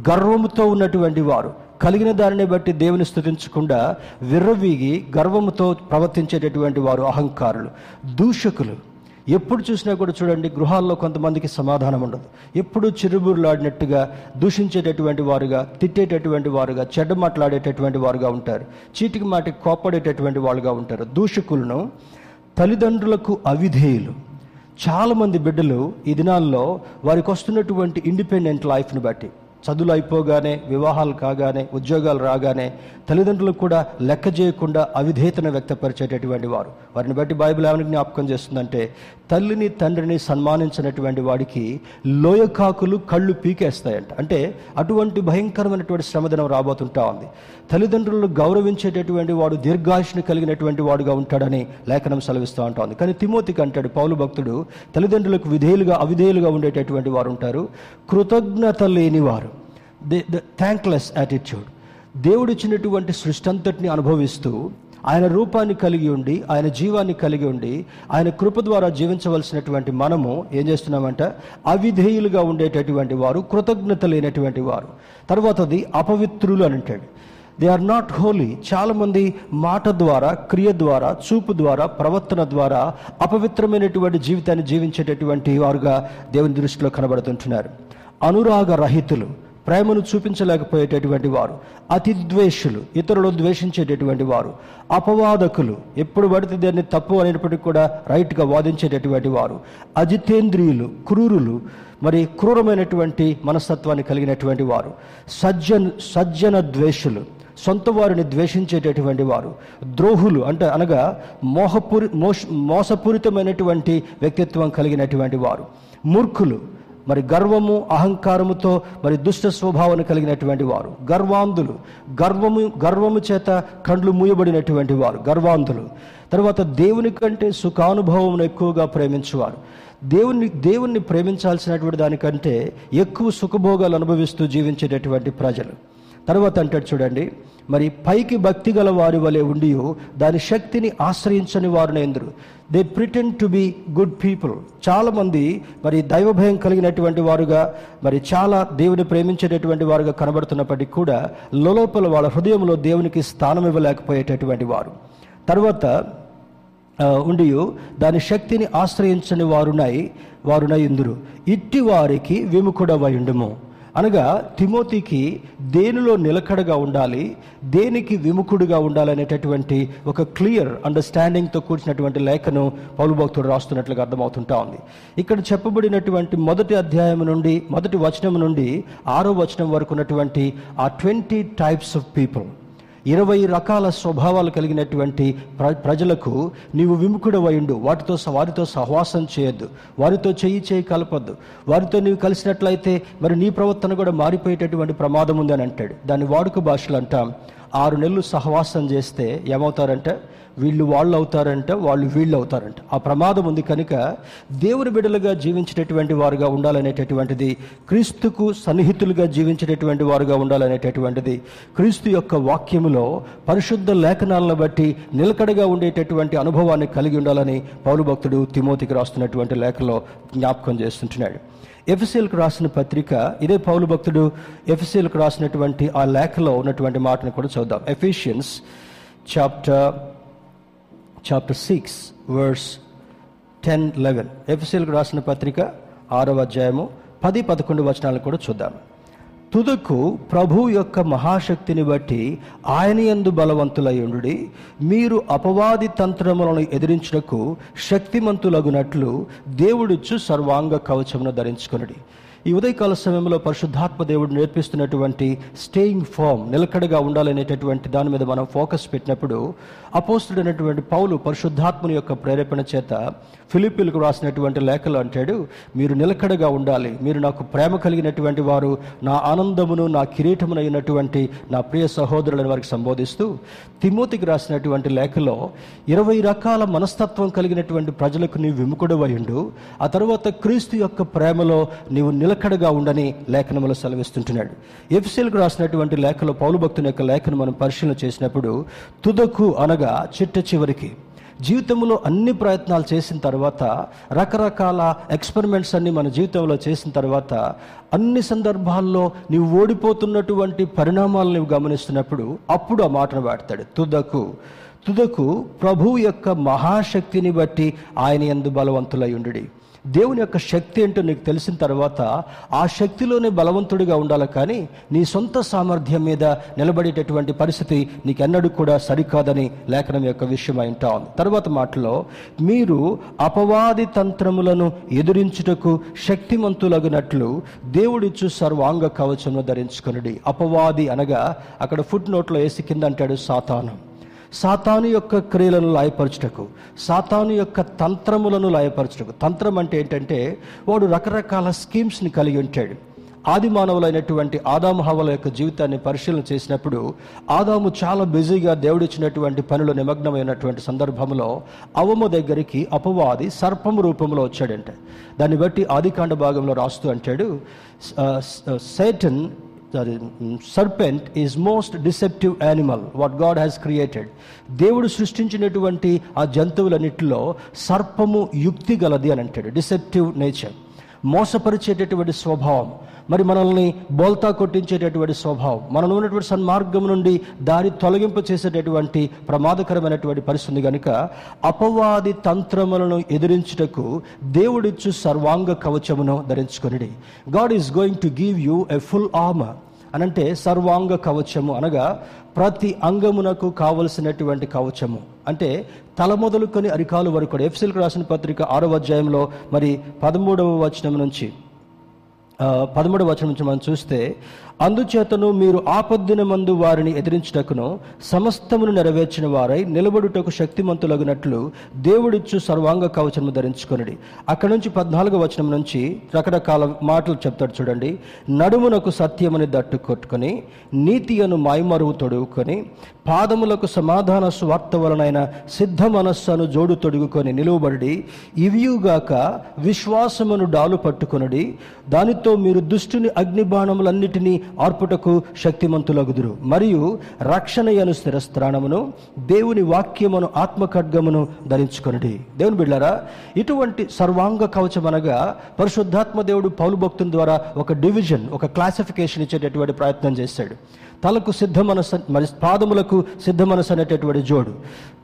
గర్వంతో ఉన్నటువంటి వారు. కలిగిన దానిని బట్టి దేవుని స్థుతించకుండా విర్రవీగి గర్వంతో ప్రవర్తించేటటువంటి వారు అహంకారులు దూషకులు. ఎప్పుడు చూసినా కూడా చూడండి గృహాల్లో కొంతమందికి సమాధానం ఉండదు. ఎప్పుడు చిరుబురులాడినట్టుగా దూషించేటటువంటి వారుగా తిట్టేటటువంటి వారుగా చెడ్డ మాట్లాడేటటువంటి వారుగా ఉంటారు. చీటికి మాటికి కోపడేటటువంటి వాళ్ళుగా ఉంటారు. దూషకులను తల్లిదండ్రులకు అవిధేయులు. చాలామంది బిడ్డలు ఈ దినాల్లో వారికి వస్తున్నటువంటి ఇండిపెండెంట్ లైఫ్ని బట్టి చదువులు అయిపోగానే వివాహాలు కాగానే ఉద్యోగాలు రాగానే తల్లిదండ్రులకు కూడా లెక్క చేయకుండా అవిధేతను వ్యక్తపరిచేటటువంటి వారు. వారిని బట్టి బైబిల్ ఏమని జ్ఞాపకం చేస్తుందంటే తల్లిని తండ్రిని సన్మానించినటువంటి వాడికి లోయకాకులు కళ్ళు పీకేస్తాయంట. అంటే అటువంటి భయంకరమైనటువంటి శ్రమదినం రాబోతుంటా ఉంది. తల్లిదండ్రులను గౌరవించేటటువంటి వాడు దీర్ఘాయుషను కలిగినటువంటి వాడుగా ఉంటాడని లేఖనం సెలవిస్తూ ఉంది. కానీ తిమోతికి అంటాడు పౌలు భక్తుడు తల్లిదండ్రులకు విధేయులుగా అవిధేయులుగా ఉండేటటువంటి వారు ఉంటారు. కృతజ్ఞత లేని వారు. ద థ్యాంక్లెస్ యాటిట్యూడ్ దేవుడిచ్చినటువంటి సృష్టి అంతటిని అనుభవిస్తూ ఆయన రూపాన్ని కలిగి ఉండి ఆయన జీవాన్ని కలిగి ఉండి ఆయన కృప ద్వారా జీవించవలసినటువంటి మనము ఏం చేస్తున్నామంటే అవిధేయులుగా ఉండేటటువంటి వారు కృతజ్ఞత లేనటువంటి వారు. తర్వాతది అపవిత్రులు అని అంటాడు. దే ఆర్ నాట్ హోలీ చాలామంది మాట ద్వారా క్రియ ద్వారా చూపు ద్వారా ప్రవర్తన ద్వారా అపవిత్రమైనటువంటి జీవితాన్ని జీవించేటటువంటి వారుగా దేవుని దృష్టిలో కనబడుతుంటున్నారు. అనురాగ రహితులు. ప్రేమను చూపించలేకపోయేటటువంటి వారు అతి ద్వేషులు ఇతరులు ద్వేషించేటటువంటి వారు అపవాదకులు ఎప్పుడు పడితే దాన్ని తప్పు అనేటప్పటికీ కూడా రైట్గా వాదించేటటువంటి వారు అజితేంద్రియులు క్రూరులు మరి క్రూరమైనటువంటి మనస్తత్వాన్ని కలిగినటువంటి వారు సజ్జన్ సజ్జన ద్వేషులు సొంత వారిని ద్వేషించేటటువంటి వారు ద్రోహులు అంటే అనగా మోహపూరి మోస మోసపూరితమైనటువంటి వ్యక్తిత్వం కలిగినటువంటి వారు మూర్ఖులు మరి గర్వము అహంకారముతో మరి దుష్ట స్వభావం కలిగినటువంటి వారు. గర్వాంధులు. గర్వము గర్వము చేత కండ్లు మూయబడినటువంటి వారు. గర్వాంధులు. తర్వాత దేవుని కంటే సుఖానుభవమును ఎక్కువగా ప్రేమించేవారు. దేవుని దేవుణ్ణి ప్రేమించాల్సినటువంటి దానికంటే ఎక్కువ సుఖభోగాలు అనుభవిస్తూ జీవించేటటువంటి ప్రజలు. తర్వాత అంటాడు చూడండి మరి పైకి భక్తి గల వారి వలె ఉండి దాని శక్తిని ఆశ్రయించని వారు ఎందరు they pretend to be good people చాలామంది మరి దైవభయం కలిగినటువంటి వారుగా మరి చాలా దేవుని ప్రేమించేటటువంటి వారుగా కనబడుతున్నప్పటికీ కూడా లోపల వాళ్ళ హృదయంలో దేవునికి స్థానం ఇవ్వలేకపోయేటటువంటి వారు. తర్వాత ఉండి దాని శక్తిని ఆశ్రయించని వారునై వారునై ఇందురు ఇట్టి వారికి విముఖుడవయుండుము. అనగా తిమోతికి దేనిలో నిలకడగా ఉండాలి దేనికి విముఖుడుగా ఉండాలనేటటువంటి ఒక క్లియర్ అండర్స్టాండింగ్తో కూర్చున్నటువంటి లేఖను పౌలు భక్తుడు రాస్తున్నట్లుగా అర్థమవుతుంటా ఉంది. ఇక్కడ చెప్పబడినటువంటి మొదటి అధ్యాయం నుండి మొదటి వచనం నుండి ఆరో వచనం వరకు ఉన్నటువంటి ఆ ట్వంటీ టైప్స్ ఆఫ్ పీపుల్ ఇరవై రకాల స్వభావాలు కలిగినటువంటి ప్ర ప్రజలకు నీవు విముఖుడవైండు వాటితో వారితో సహవాసం చేయొద్దు. వారితో చెయ్యి చేయి కలపద్దు. వారితో నీవు కలిసినట్లయితే మరి నీ ప్రవర్తన కూడా మారిపోయేటటువంటి ప్రమాదం ఉంది అని అంటాడు. దాన్ని వాడుక భాషలు అంటాం ఆరు నెలలు సహవాసం చేస్తే ఏమవుతారంటే? వీళ్ళు వాళ్ళు అవుతారంట వాళ్ళు వీళ్ళు అవుతారంట ఆ ప్రమాదం ఉంది కనుక దేవుని బిడలుగా జీవించేటటువంటి వారుగా ఉండాలనేటటువంటిది క్రీస్తుకు సన్నిహితులుగా జీవించేటటువంటి వారుగా ఉండాలనేటటువంటిది క్రీస్తు యొక్క వాక్యములో పరిశుద్ధ లేఖనాలను బట్టి నిలకడగా ఉండేటటువంటి అనుభవాన్ని కలిగి ఉండాలని పౌరు భక్తుడు తిమోతికి రాస్తున్నటువంటి లేఖలో జ్ఞాపకం చేస్తుంటున్నాడు. ఎఫ్ఎస్ఎల్కు రాసిన పత్రిక ఇదే పౌలు భక్తుడు ఎఫ్ఎస్ఎల్కు రాసినటువంటి ఆ లేఖలో ఉన్నటువంటి మాటను కూడా చూద్దాం. Ephesians chapter chapter six verse ten eleven. ఎఫ్ఎస్ఎల్కు రాసిన పత్రిక ఆరవ అధ్యాయము పది పదకొండు వచనాలను కూడా చూద్దాం. తుదకు ప్రభు యొక్క మహాశక్తిని బట్టి ఆయన ఎందు బలవంతులయ్యుండు మీరు అపవాది తంత్రములను ఎదిరించుటకు శక్తిమంతులగునట్లు దేవుడిచ్చు సర్వాంగ కవచమును ధరించుకునడి. ఈ ఉదయకాల సమయంలో పరిశుద్ధాత్మ దేవుడు నేర్పిస్తున్నటువంటి స్టేయింగ్ ఫామ్ నిలకడగా ఉండాలనేటటువంటి దాని మీద మనం ఫోకస్ పెట్టినప్పుడు అపోస్తుడైనటువంటి పౌలు పరిశుద్ధాత్మని యొక్క ప్రేరేపణ చేత ఫిలిపిలకు రాసినటువంటి లేఖలు అంటాడు మీరు నిలకడగా ఉండాలి. మీరు నాకు ప్రేమ కలిగినటువంటి వారు నా ఆనందమును నా కిరీటమునైనటువంటి నా ప్రియ సహోదరులను వారికి సంబోధిస్తూ తిమోతికి రాసినటువంటి లేఖలో ఇరవై రకాల మనస్తత్వం కలిగినటువంటి ప్రజలకు నీవు విముకుడవయుండు ఆ తర్వాత క్రీస్తు యొక్క ప్రేమలో నీవు నిలకడగా ఉండని లేఖనములో సెలవిస్తుంటున్నాడు. ఎఫ్సీలకు రాసినటువంటి లేఖలో పౌలు భక్తుని యొక్క లేఖను మనం పరిశీలన చేసినప్పుడు తుదకు అనగా చిట్ట చివరికి జీవితంలో అన్ని ప్రయత్నాలు చేసిన తర్వాత రకరకాల ఎక్స్పెరిమెంట్స్ అన్ని మన జీవితంలో చేసిన తర్వాత అన్ని సందర్భాల్లో నీవు ఓడిపోతున్నటువంటి పరిణామాలు నీవు గమనిస్తున్నప్పుడు అప్పుడు ఆ మాటను వాడతాడు. తుదకు తుదకు ప్రభు యొక్క మహాశక్తిని బట్టి ఆయన ఎందు బలవంతులై ఉండి దేవుని యొక్క శక్తి ఏంటో నీకు తెలిసిన తర్వాత ఆ శక్తిలోనే బలవంతుడిగా ఉండాలి కానీ నీ సొంత సామర్థ్యం మీద నిలబడేటటువంటి పరిస్థితి నీకెన్నడూ కూడా సరికాదని లేఖనం యొక్క విషయం అయింటా ఉంది తర్వాత మాటలో మీరు అపవాది తంత్రములను ఎదురించుటకు శక్తిమంతులగినట్లు దేవుడిచ్చు సర్వాంగ కవచమును ధరించుకునడి. అపవాది అనగా అక్కడ ఫుట్ నోట్లో వేసి కింద అంటాడు సాతానం. సాతాను యొక్క క్రియలను లాయపరచుటకు సాతాను యొక్క తంత్రములను లాయపరచుటకు. తంత్రం అంటే ఏంటంటే వాడు రకరకాల స్కీమ్స్ని కలిగి ఉంటాడు. ఆది మానవులైనటువంటి ఆదాము హవల యొక్క జీవితాన్ని పరిశీలన చేసినప్పుడు ఆదాము చాలా బిజీగా దేవుడిచ్చినటువంటి పనులు నిమగ్నమైనటువంటి సందర్భంలో అవమ దగ్గరికి అపవాది సర్పము రూపంలో వచ్చాడంటే. దాన్ని బట్టి ఆదికాండ భాగంలో రాస్తూ అంటాడు Satan serpent is most deceptive animal what God has created దేవుడు సృష్టించినటువంటి ఆ జంతువులన్నిటిలో సర్పము యుక్తి గలది అని అంటాడు డిసెప్టివ్ నేచర్ మోసపరిచేటటువంటి స్వభావం. మరి మనల్ని బోల్తా కొట్టించేటటువంటి స్వభావం. మనలో ఉన్నటువంటి సన్మార్గం నుండి దారి తొలగింపు చేసేటటువంటి ప్రమాదకరమైనటువంటి పరిస్థితి కనుక అపవాది తంత్రములను ఎదిరించుటకు దేవుడిచ్చు సర్వాంగ కవచమును ధరించుకొనిడి. God is going to give you a full armour అనంటే సర్వాంగ కవచము అనగా ప్రతి అంగమునకు కావలసినటువంటి కవచము. అంటే తల మొదలుకొని అరికాలు వరకు కూడా ఎఫ్సిల్కి రాసిన పత్రిక ఆరో అధ్యాయంలో మరి పదమూడవ వచనం నుంచి పదమూడవ వచనం నుంచి మనం చూస్తే అందుచేతను మీరు ఆపద్దిన మందు వారిని ఎదిరించుటకును సమస్తమును నెరవేర్చిన వారై నిలబడుటకు శక్తిమంతులగినట్లు దేవుడిచ్చు సర్వాంగ కవచము ధరించుకొనిడి. అక్కడ నుంచి పద్నాలుగు వచనం నుంచి రకరకాల మాటలు చెప్తాడు చూడండి. నడుమునకు సత్యమని దట్టు కొట్టుకొని నీతి అను మాయమరువు తొడుగుకొని పాదములకు సమాధాన స్వార్థ వలనైన సిద్ధ మనస్సును జోడు తొడుగుకొని నిలువబడి ఇవియుగాక విశ్వాసమును డాలు పట్టుకొనడి. దానితో మీరు దుష్టుని అగ్నిబాణములన్నిటినీ ఆర్పుటకు శక్తిమంతులగుదురు. మరియు రక్షణ అను స్థిరస్త్రాణమును దేవుని వాక్యమును ఆత్మఖడ్గమును ధరించుకొనడి. దేవుని బిడ్డారా ఇటువంటి సర్వాంగ కవచం అనగా పరిశుద్ధాత్మ దేవుడు పౌలు భక్తుని ద్వారా ఒక డివిజన్ ఒక క్లాసిఫికేషన్ ఇచ్చేటటువంటి ప్రయత్నం చేశాడు. తలకు సిద్ధ మనసు మరి పాదములకు సిద్ధ మనసు అనేటటువంటి జోడు.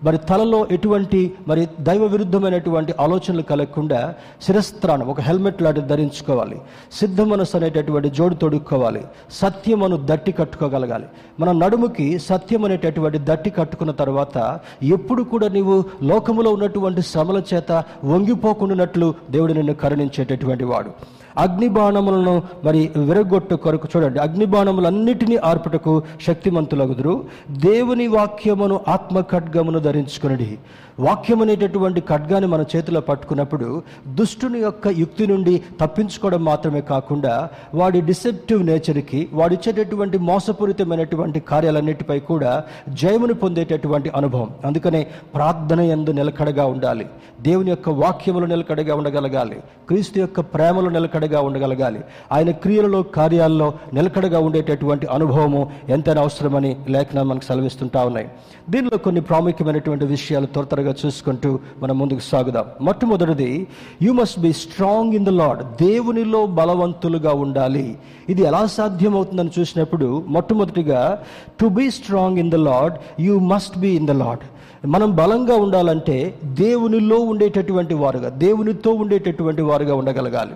మరి తలలో ఎటువంటి మరి దైవ విరుద్ధమైనటువంటి ఆలోచనలు కలగకుండా శిరస్త్రానం ఒక హెల్మెట్ లాంటిది ధరించుకోవాలి. సిద్ధ మనసు అనేటటువంటి జోడు తొడుక్కోవాలి. సత్యమును దట్టి కట్టుకోగలగాలి. మన నడుముకి సత్యం అనేటటువంటి దట్టి కట్టుకున్న తర్వాత ఎప్పుడు కూడా నీవు లోకములో ఉన్నటువంటి శ్రమల చేత వంగిపోకుండానట్లు దేవుడు నిన్ను కరుణించేటటువంటి వాడు. అగ్నిబాణములను మరి విరగొట్టు కొరకు చూడండి. అగ్నిబాణములన్నిటినీ ఆర్పుటకు శక్తిమంతులగుదురు. దేవుని వాక్యమును ఆత్మ ఖడ్గమును ధరించుకునడి. వాక్యం అనేటటువంటి ఖడ్గాన్ని మన చేతిలో పట్టుకున్నప్పుడు దుష్టుని యొక్క యుక్తి నుండి తప్పించుకోవడం మాత్రమే కాకుండా వాడి డిసెప్టివ్ నేచర్కి వాడిచ్చేటటువంటి మోసపూరితమైనటువంటి కార్యాలన్నిటిపై కూడా జయమును పొందేటటువంటి అనుభవం. అందుకనే ప్రార్థన ఎందు నిలకడగా ఉండాలి. దేవుని యొక్క వాక్యములు నిలకడగా ఉండగలగాలి. క్రీస్తు యొక్క ప్రేమలో నిలకడగా ఉండగలగాలి. ఆయన క్రియలలో కార్యాల్లో నిలకడగా ఉండేటటువంటి అనుభవము ఎంతైనా అవసరమని లేఖనాలు మనకు సెలవిస్తుంటా ఉన్నాయి. దీనిలో కొన్ని ప్రాముఖ్యమైనటువంటి విషయాలు త్వర జాగ్రత్తగా చూసుకుంటూ మనం ముందుకు సాగుదాం. మొట్టమొదటిది you must be strong in the Lord దేవునిలో బలవంతులుగా ఉండాలి. ఇది ఎలా సాధ్యమవుతుందని చూసినప్పుడు మొట్టమొదటిగా to be strong in the Lord you must be in the Lord మనం బలంగా ఉండాలంటే దేవునిలో ఉండేటటువంటి వారుగా దేవునితో ఉండేటటువంటి వారుగా ఉండగలగాలి.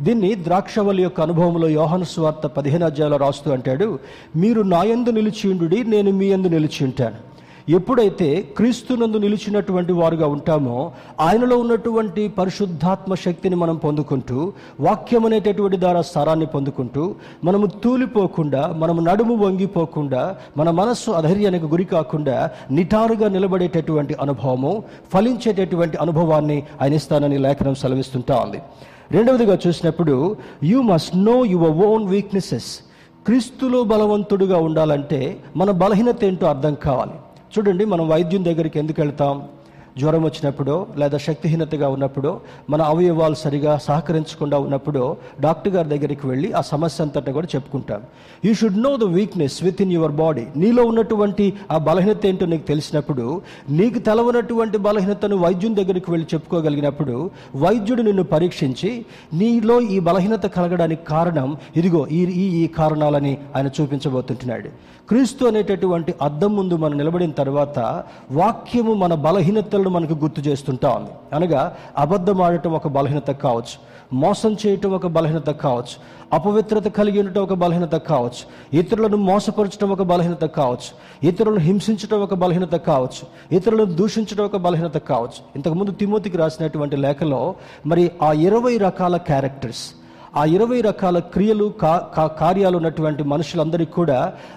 దీన్ని ద్రాక్షవల్లి యొక్క అనుభవంలో యోహాను స్వార్త పదిహేను అధ్యాయంలో రాస్తూ అంటాడు మీరు నాయందు నిలిచియుండు నేను మీ యందు నిలిచి ఉంటాను. ఎప్పుడైతే క్రీస్తునందు నిలిచినటువంటి వారుగా ఉంటామో ఆయనలో ఉన్నటువంటి పరిశుద్ధాత్మ శక్తిని మనం పొందుకుంటూ వాక్యం అనేటటువంటి ద్వారా సారాన్ని పొందుకుంటూ మనము తూలిపోకుండా మనము నడుము వంగిపోకుండా మన మనస్సు అధైర్యానికి గురి కాకుండా నిటారుగా నిలబడేటటువంటి అనుభవము ఫలించేటటువంటి అనుభవాన్ని ఆయన ఇస్తానని లేఖనం సెలవిస్తుంటా ఉంది. రెండవదిగా చూసినప్పుడు you must know your own weaknesses క్రీస్తులో బలవంతుడుగా ఉండాలంటే మన బలహీనత ఏంటో అర్థం కావాలి. చూడండి మనం వైద్యం దగ్గరికి ఎందుకు వెళ్తాం? జ్వరం వచ్చినప్పుడు లేదా శక్తిహీనతగా ఉన్నప్పుడు మన అవయవాలు సరిగా సహకరించకుండా ఉన్నప్పుడు డాక్టర్ గారి దగ్గరికి వెళ్ళి ఆ సమస్య అంతటా కూడా చెప్పుకుంటాం. You should know the weakness within your body నీలో ఉన్నటువంటి ఆ బలహీనత ఏంటో నీకు తెలిసినప్పుడు నీకు తెలవనటువంటి బలహీనతను వైద్యుని దగ్గరికి వెళ్ళి చెప్పుకోగలిగినప్పుడు వైద్యుడు నిన్ను పరీక్షించి నీలో ఈ బలహీనత కలగడానికి కారణం ఇదిగో ఈ ఈ ఈ కారణాలని ఆయన చూపించబోతుంటున్నాడు. క్రీస్తు అనేటటువంటి అద్దం ముందు మనం నిలబడిన తర్వాత వాక్యము మన బలహీనతలను మనకు గుర్తు చేస్తుంటా ఉంది. అనగా అబద్ధం ఆడటం ఒక బలహీనత కావచ్చు. మోసం చేయటం ఒక బలహీనత కావచ్చు. అపవిత్రత కలిగి ఉండటం ఒక బలహీనత కావచ్చు. ఇతరులను మోసపరచడం ఒక బలహీనత కావచ్చు. ఇతరులను హింసించడం ఒక బలహీనత కావచ్చు. ఇతరులను దూషించడం ఒక బలహీనత కావచ్చు. ఇంతకుముందు తిమోతికి రాసినటువంటి లేఖలో మరి ఆ ఇరవై రకాల క్యారెక్టర్స్ ఆ ఇరవై రకాల క్రియలు కా కా- కార్యాలు ఉన్నటువంటి మనుషులందరికీ కూడా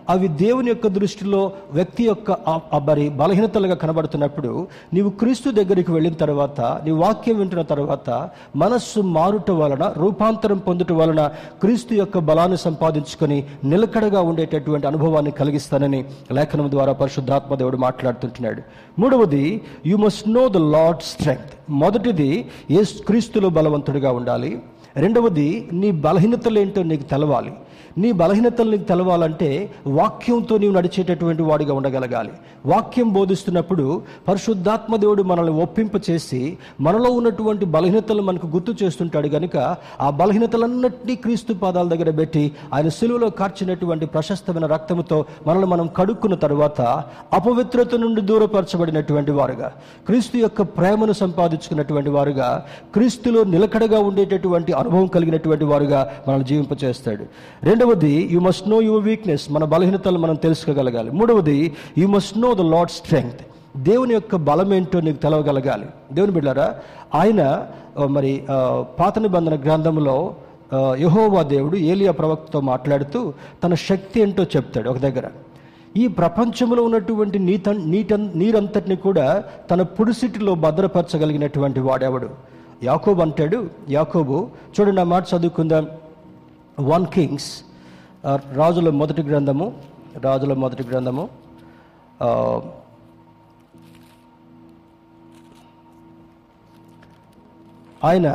అవి దేవుని యొక్క దృష్టిలో వ్యక్తి యొక్క మరి బలహీనతలుగా కనబడుతున్నప్పుడు నీవు క్రీస్తు దగ్గరికి వెళ్ళిన తర్వాత నీ వాక్యం వింటున్న తర్వాత మనస్సు మారుట వలన రూపాంతరం పొందుట వలన క్రీస్తు యొక్క బలాన్ని సంపాదించుకొని నిలకడగా ఉండేటటువంటి అనుభవాన్ని కలిగిస్తానని లేఖనం ద్వారా పరిశుద్ధాత్మ దేవుడు మాట్లాడుతుంటున్నాడు. మూడవది you must know the Lord strength మొదటిది ఏ క్రీస్తులో బలవంతుడిగా ఉండాలి. రెండవది నీ బలహీనతలు ఏంటో నీకు తెలవాలి. నీ బలహీనతలు నీకు తెలవాలంటే వాక్యంతో నీవు నడిచేటటువంటి వాడిగా ఉండగలగాలి. వాక్యం బోధిస్తున్నప్పుడు పరిశుద్ధాత్మ దేవుడు మనల్ని ఒప్పింప చేసి మనలో ఉన్నటువంటి బలహీనతలు మనకు గుర్తు చేస్తుంటాడు కనుక ఆ బలహీనతలన్నింటినీ క్రీస్తు పాదాల దగ్గర పెట్టి ఆయన సిలువలో కార్చినటువంటి ప్రశస్తమైన రక్తంతో మనల్ని మనం కడుక్కున్న తర్వాత అపవిత్రత నుండి దూరపరచబడినటువంటి వారుగా క్రీస్తు యొక్క ప్రేమను సంపాదించుకున్నటువంటి వారుగా క్రీస్తులో నిలకడగా ఉండేటటువంటి అనుభవం కలిగినటువంటి వారుగా మనల్ని జీవింపచేస్తాడు. రెండవది you must know your weakness మన బలహీనతలు మనం తెలుసుకోగలగాలి. మూడవది you must know the Lord strength దేవుని యొక్క బలం ఏంటో నీకు తెలవగలగాలి. దేవుని బిడ్డారా ఆయన మరి పాత నిబంధన గ్రంథంలో యహోవా యెహోవా దేవుడు ఏలియా ప్రవక్తతో మాట్లాడుతూ తన శక్తి ఏంటో చెప్తాడు ఒక దగ్గర. ఈ ప్రపంచంలో ఉన్నటువంటి నీత నీట నీరంతటిని కూడా తన పుడిసిటిలో భద్రపరచగలిగినటువంటి వాడెవడు? యాకోబు అంటాడు యాకోబు చూడండి ఆ మాట చదువుకుందాం. వన్ కింగ్స్ రాజుల మొదటి గ్రంథము రాజుల మొదటి గ్రంథము ఆయన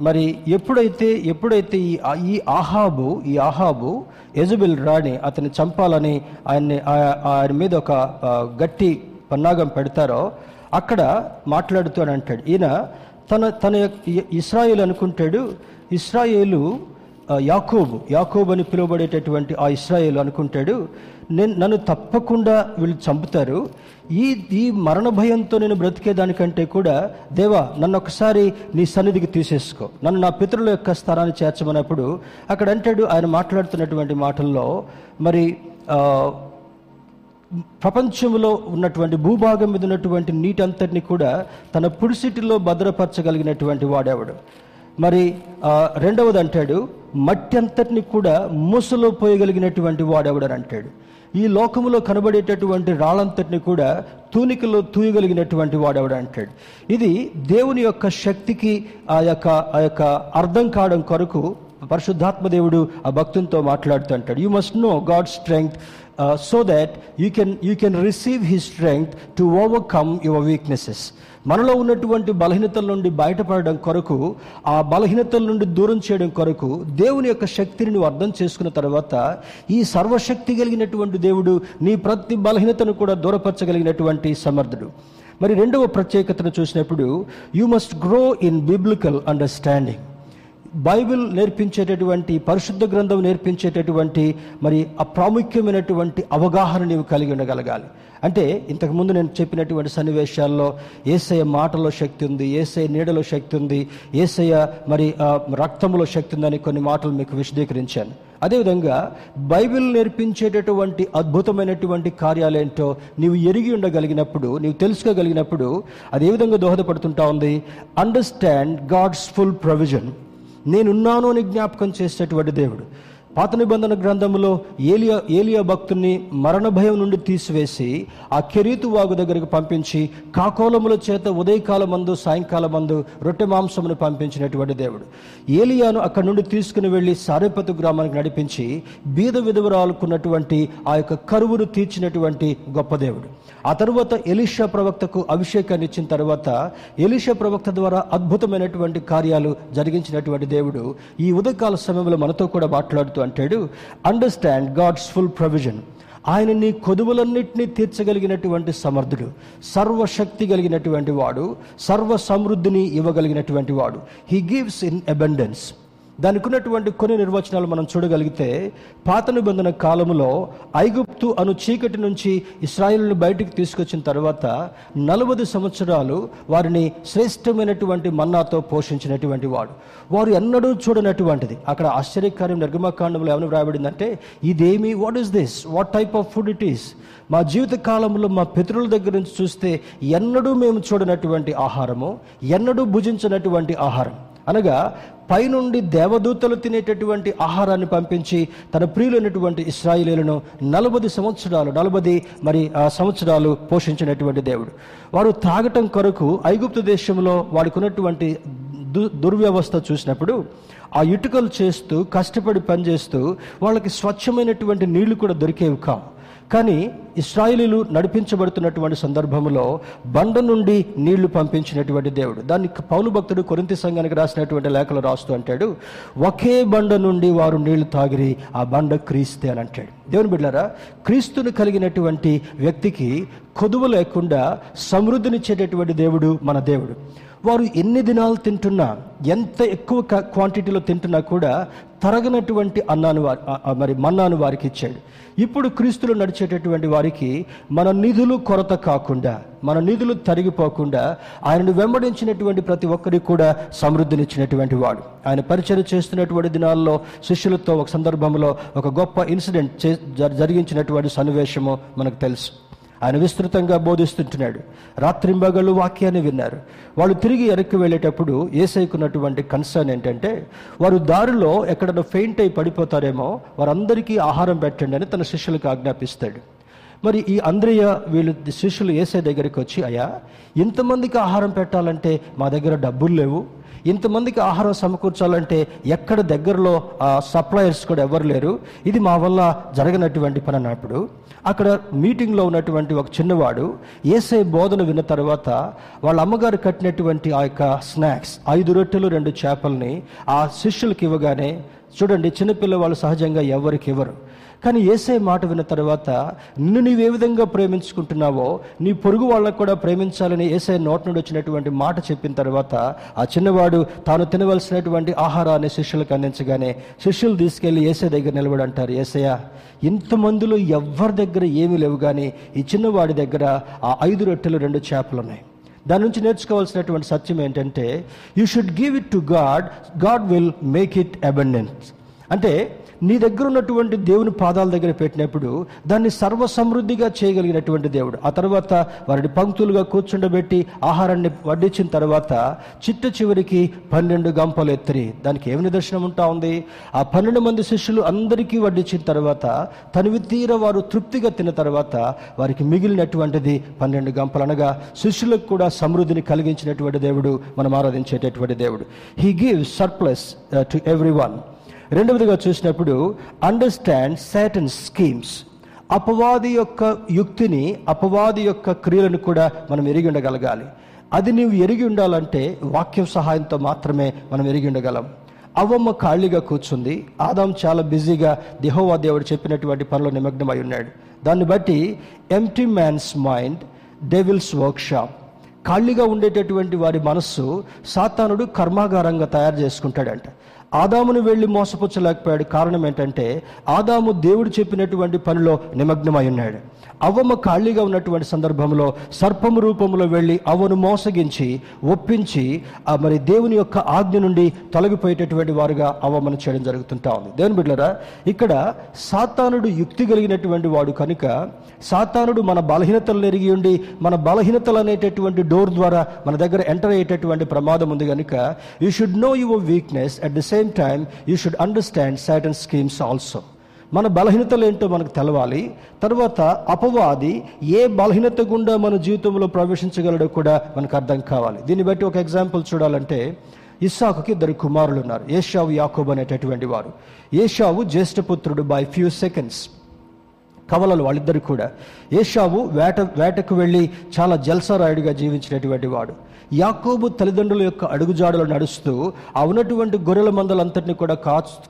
మరి ఎప్పుడైతే ఎప్పుడైతే ఈ ఈ ఆహాబు ఈ ఆహాబు యజబెల్ రాణి అతన్ని చంపాలని ఆయన్ని ఆ- ఆయన మీద ఒక గట్టి పన్నాగం పెడతారో అక్కడ మాట్లాడుతూ అని అంటాడు. ఈయన తన తన యొక్క- ఇస్రాయేల్ అనుకుంటాడు. ఇస్రాయేలు యాకోబు యాకోబు అని పిలువబడేటటువంటి ఆ ఇస్రాయేల్ అనుకుంటాడు నేను నన్ను తప్పకుండా వీళ్ళు చంపుతారు. ఈ ఈ మరణ భయంతో నేను బ్రతికేదానికంటే కూడా దేవా నన్ను ఒకసారి నీ సన్నిధికి తీసేసుకో. నన్ను నా పితరుల యొక్క స్థానాన్ని చేర్చమన్నప్పుడు అక్కడ అంటాడు ఆయన మాట్లాడుతున్నటువంటి మాటల్లో మరి ప్రపంచంలో ఉన్నటువంటి భూభాగం మీద ఉన్నటువంటి నీటి అంతటిని కూడా తన పుడిసిటిలో భద్రపరచగలిగినటువంటి వాడేవాడు? మరి రెండవది అంటాడు మట్టి అంతటిని కూడా మూసలో పోయగలిగినటువంటి వాడెవడు అంటాడు. ఈ లోకములో కనబడేటటువంటి రాళ్ళంతటిని కూడా తూనికలో తూయగలిగినటువంటి వాడెవడు అంటాడు. ఇది దేవుని యొక్క శక్తికి ఆ యొక్క ఆ యొక్క అర్థం కావడం కొరకు పరిశుద్ధాత్మ దేవుడు ఆ భక్తునితో మాట్లాడుతూ అంటాడు you must know God strength so that you can you can receive he strength to overcome your weaknesses మనలో ఉన్నటువంటి బలహీనతల నుండి బయటపడడం కొరకు ఆ బలహీనతల నుండి దూరం చేయడం కొరకు దేవుని యొక్క శక్తిని నువ్వు అర్థం చేసుకున్న తర్వాత ఈ సర్వశక్తి కలిగినటువంటి దేవుడు నీ ప్రతి బలహీనతను కూడా దూరపరచగలిగినటువంటి సమర్థుడు. మరి రెండవ ప్రత్యేకతను చూసినప్పుడు you must grow in biblical understanding Bible నేర్పించేటటువంటి పరిశుద్ధ గ్రంథం నేర్పించేటటువంటి మరి ఆ ప్రాముఖ్యమైనటువంటి అవగాహన నీవు కలిగి ఉండగలగాలి. అంటే ఇంతకుముందు నేను చెప్పినటువంటి సన్నివేశాల్లో ఏసయ మాటలో శక్తి ఉంది ఏసయ నీడలో శక్తి ఉంది ఏసయ మరి రక్తంలో శక్తి ఉందని కొన్ని మాటలు మీకు విశదీకరించాను. అదేవిధంగా బైబిల్ నేర్పించేటటువంటి అద్భుతమైనటువంటి కార్యాలేంటో నీవు ఎరిగి ఉండగలిగినప్పుడు నీవు తెలుసుకోగలిగినప్పుడు అది ఏ విధంగా దోహదపడుతుంటా ఉంది? అండర్స్టాండ్ గాడ్స్ ఫుల్ ప్రొవిజన్ నేనున్నాను అని జ్ఞాపకం చేసేటువంటి దేవుడు. పాత నిబంధన గ్రంథంలో ఏలియా ఏలియా భక్తుని మరణ భయం నుండి తీసివేసి ఆ కెరీతు వాగు దగ్గరికి పంపించి కాకోలముల చేత ఉదయకాల మందు సాయంకాలం మందు రొట్టె మాంసమును పంపించినటువంటి దేవుడు. ఏలియాను అక్కడి నుండి తీసుకుని వెళ్ళి సారేపతు గ్రామానికి నడిపించి బీద విధవరాలుకున్నటువంటి ఆ యొక్క కరువును తీర్చినటువంటి గొప్ప దేవుడు. ఆ తర్వాత ఎలీషా ప్రవక్తకు అభిషేకాన్ని ఇచ్చిన తర్వాత ఎలీషా ప్రవక్త ద్వారా అద్భుతమైనటువంటి కార్యాలు జరిగించినటువంటి దేవుడు ఈ ఉదయకాల సమయంలో మనతో కూడా మాట్లాడుతూ అంటాడు అండర్స్టాండ్ గాడ్స్ ఫుల్ ప్రొవిజన్ ఆయన నీ కొదువులన్నింటినీ తీర్చగలిగినటువంటి సమర్థుడు సర్వశక్తి కలిగినటువంటి వాడు సర్వ సమృద్ధిని ఇవ్వగలిగినటువంటి వాడు. హీ గివ్స్ ఇన్ అబండెన్స్ దానికి ఉన్నటువంటి కొన్ని నిర్వచనాలు మనం చూడగలిగితే పాత నిబంధన కాలంలో ఐగుప్తు అను చీకటి నుంచి ఇస్రాయిల్ను బయటికి తీసుకొచ్చిన తర్వాత నలభై సంవత్సరాలు వారిని శ్రేష్టమైనటువంటి మన్నాతో పోషించినటువంటి వాడు. వారు ఎన్నడూ చూడనటువంటిది. అక్కడ ఆశ్చర్యకార్యం నిర్గమకాండంలో ఏమైనా వ్రాయబడిందంటే ఇదేమి what is this what type of food it is మా జీవిత కాలంలో మా పితరుల దగ్గర నుంచి చూస్తే ఎన్నడూ మేము చూడనటువంటి ఆహారము ఎన్నడూ భుజించినటువంటి ఆహారం. అనగా పైనుండి దేవదూతలు తినేటటువంటి ఆహారాన్ని పంపించి తన ప్రియులైనటువంటి ఇస్రాయిలీలను నలభై సంవత్సరాలు నలభై మరి ఆ సంవత్సరాలు పోషించినటువంటి దేవుడు. వారు తాగటం కొరకు ఐగుప్తు దేశంలో వాడికి ఉన్నటువంటి దు దుర్వ్యవస్థ చూసినప్పుడు ఆ ఇటుకలు చేస్తూ కష్టపడి పనిచేస్తూ వాళ్ళకి స్వచ్ఛమైనటువంటి నీళ్ళు కూడా దొరికేవి కావు. కానీ ఇస్రాయిలీలు నడిపించబడుతున్నటువంటి సందర్భంలో బండ నుండి నీళ్ళు పంపించినటువంటి దేవుడు. దాన్ని పౌలు భక్తుడు కొరింతి సంఘానికి రాసినటువంటి లేఖలు రాస్తూ అంటాడు ఒకే బండ నుండి వారు నీళ్ళు తాగిరి ఆ బండ క్రీస్తే అని అంటాడు. దేవుని బిడ్డారా క్రీస్తుని కలిగినటువంటి వ్యక్తికి కొదువు లేకుండా సమృద్ధినిచ్చేటటువంటి దేవుడు మన దేవుడు. వారు ఎన్ని దినాలు తింటున్నా ఎంత ఎక్కువ క- క్వాంటిటీలో తింటున్నా కూడా తరగనటువంటి అన్నాను వారి మరి మన్నాను వారికి ఇచ్చాడు. ఇప్పుడు క్రీస్తులు నడిచేటటువంటి వారికి మన నిధులు కొరత కాకుండా మన నిధులు తరిగిపోకుండా ఆయనను వెంబడించినటువంటి ప్రతి ఒక్కరికి కూడా సమృద్ధినిచ్చినటువంటి వాడు. ఆయన పరిచయం చేస్తున్నటువంటి దినాల్లో శిష్యులతో ఒక సందర్భంలో ఒక గొప్ప ఇన్సిడెంట్ జ- జరిగించినటువంటి సన్నివేశము మనకు తెలుసు. ఆయన విస్తృతంగా బోధిస్తుంటున్నాడు. రాత్రింబగలు వాక్యాన్ని విన్నారు. వాళ్ళు తిరిగి వెనక్కి వెళ్ళేటప్పుడు ఏసైకున్నటువంటి కన్సర్న్ ఏంటంటే వారు దారిలో ఎక్కడైనా ఫెయింట్ అయి పడిపోతారేమో వారందరికీ ఆహారం పెట్టండి అని తన శిష్యులకు ఆజ్ఞాపిస్తాడు. మరి ఈ అంద్రయ్య వీళ్ళు శిష్యులు ఏసై దగ్గరికి వచ్చి అయ్యా ఇంతమందికి ఆహారం పెట్టాలంటే మా దగ్గర డబ్బులు లేవు ఇంతమందికి ఆహారం సమకూర్చాలంటే ఎక్కడ దగ్గరలో సప్లయర్స్ కూడా ఎవరు లేరు. ఇది మా వల్ల జరగనటువంటి పని అన్నప్పుడు అక్కడ మీటింగ్లో ఉన్నటువంటి ఒక చిన్నవాడు ఏసై బోధన విన్న తర్వాత వాళ్ళ అమ్మగారు కట్టినటువంటి ఆ యొక్క స్నాక్స్ ఐదు రొట్టెలు రెండు చేపల్ని ఆ శిష్యులకి ఇవ్వగానే చూడండి చిన్నపిల్ల వాళ్ళు సహజంగా ఎవరికి ఇవ్వరు. కానీ ఏసే మాట విన్న తర్వాత నిన్ను నీవు ఏ విధంగా ప్రేమించుకుంటున్నావో నీ పొరుగు వాళ్ళకు కూడా ప్రేమించాలని ఏసే నోట్ నుండి వచ్చినటువంటి మాట చెప్పిన తర్వాత ఆ చిన్నవాడు తాను తినవలసినటువంటి ఆహారాన్ని శిష్యులకు అందించగానే శిష్యులు తీసుకెళ్ళి ఏసే దగ్గర నిలబడి అంటారు ఏసయ్య ఇంతమందిలో ఎవరి దగ్గర ఏమీ లేవు కానీ ఈ చిన్నవాడి దగ్గర ఆ ఐదు రొట్టెలు రెండు చేపలు ఉన్నాయి. దాని నుంచి నేర్చుకోవాల్సినటువంటి సత్యం ఏంటంటే you should give it to God God will make it abundance అంటే నీ దగ్గర ఉన్నటువంటి దేవుని పాదాల దగ్గర పెట్టినప్పుడు దాన్ని సర్వ సమృద్ధిగా చేయగలిగినటువంటి దేవుడు. ఆ తర్వాత వారిని పంక్తులుగా కూర్చుండబెట్టి ఆహారాన్ని వడ్డించిన తర్వాత చిట్ట చివరికి పన్నెండు గంపలు ఎత్తిరి. దానికి ఏమి నిదర్శనం ఉంటా ఉంది? ఆ పన్నెండు మంది శిష్యులు అందరికీ వడ్డించిన తర్వాత తనివి తీర వారు తృప్తిగా తిన్న తర్వాత వారికి మిగిలినటువంటిది పన్నెండు గంపలు అనగా శిష్యులకు కూడా సమృద్ధిని కలిగించినటువంటి దేవుడు మనం ఆరాధించేటటువంటి దేవుడు. He give surplus to everyone రెండవదిగా చూసినప్పుడు అండర్స్టాండ్ సాటన్ స్కీమ్స్ అపవాది యొక్క యుక్తిని అపవాది యొక్క క్రియలను కూడా మనం ఎరిగి ఉండగలగాలి. అది నీవు ఎరిగి ఉండాలంటే వాక్యం సహాయంతో మాత్రమే మనం ఎరిగి ఉండగలం. అవ్వమ్మ ఖాళీగా కూర్చుంది. ఆదాం చాలా బిజీగా దేహోవా దేవుడు చెప్పినటువంటి పనిలో నిమగ్నమై ఉన్నాడు. దాన్ని బట్టి empty man's mind devil's workshop ఖాళీగా ఉండేటటువంటి వారి మనస్సు సాతానుడు కర్మాగారంగా తయారు చేసుకుంటాడంట. ఆదామును వెళ్ళి మోసపుచ్చలేకపోయాడు. కారణం ఏంటంటే ఆదాము దేవుడు చెప్పినటువంటి పనిలో నిమగ్నమై ఉన్నాడు. అవ్వమ్మ ఖాళీగా ఉన్నటువంటి సందర్భంలో సర్పము రూపంలో వెళ్ళి అవ్వను మోసగించి ఒప్పించి ఆ మరి దేవుని యొక్క ఆజ్ఞ నుండి తొలగిపోయేటటువంటి వారుగా అవ్వమని చేయడం జరుగుతుంటా ఉంది. దేవుని బిడ్డరా ఇక్కడ సాతానుడు యుక్తి కలిగినటువంటి వాడు కనుక సాతానుడు మన బలహీనతలను ఎరిగి ఉండి మన బలహీనతలు అనేటటువంటి డోర్ ద్వారా మన దగ్గర ఎంటర్ అయ్యేటటువంటి ప్రమాదం ఉంది కనుక you should know your weakness at the same time you should understand certain schemes also మన బలహీనతలు ఏంటో మనకు తెలవాలి. తర్వాత అపవాది ఏ బలహీనత గుండా మన జీవితంలో ప్రవేశించగలడో కూడా మనకు అర్థం కావాలి. దీన్ని బట్టి ఒక ఎగ్జాంపుల్ చూడాలంటే ఇస్సాకుకి ఇద్దరు కుమారులు ఉన్నారు. ఏషావు యాకోబ్ అనేటటువంటి వారు. ఏషావు జ్యేష్ఠపుత్రుడు బై ఫ్యూ సెకండ్స్ కవలలు వాళ్ళిద్దరు కూడా. ఏషావు వేట వేటకు వెళ్ళి చాలా జల్సరాయుడిగా జీవించినటువంటి వాడు. యాకోబు తల్లిదండ్రుల యొక్క అడుగుజాడలు నడుస్తూ ఆ ఉన్నటువంటి గొర్రెల మందలంతటిని కూడా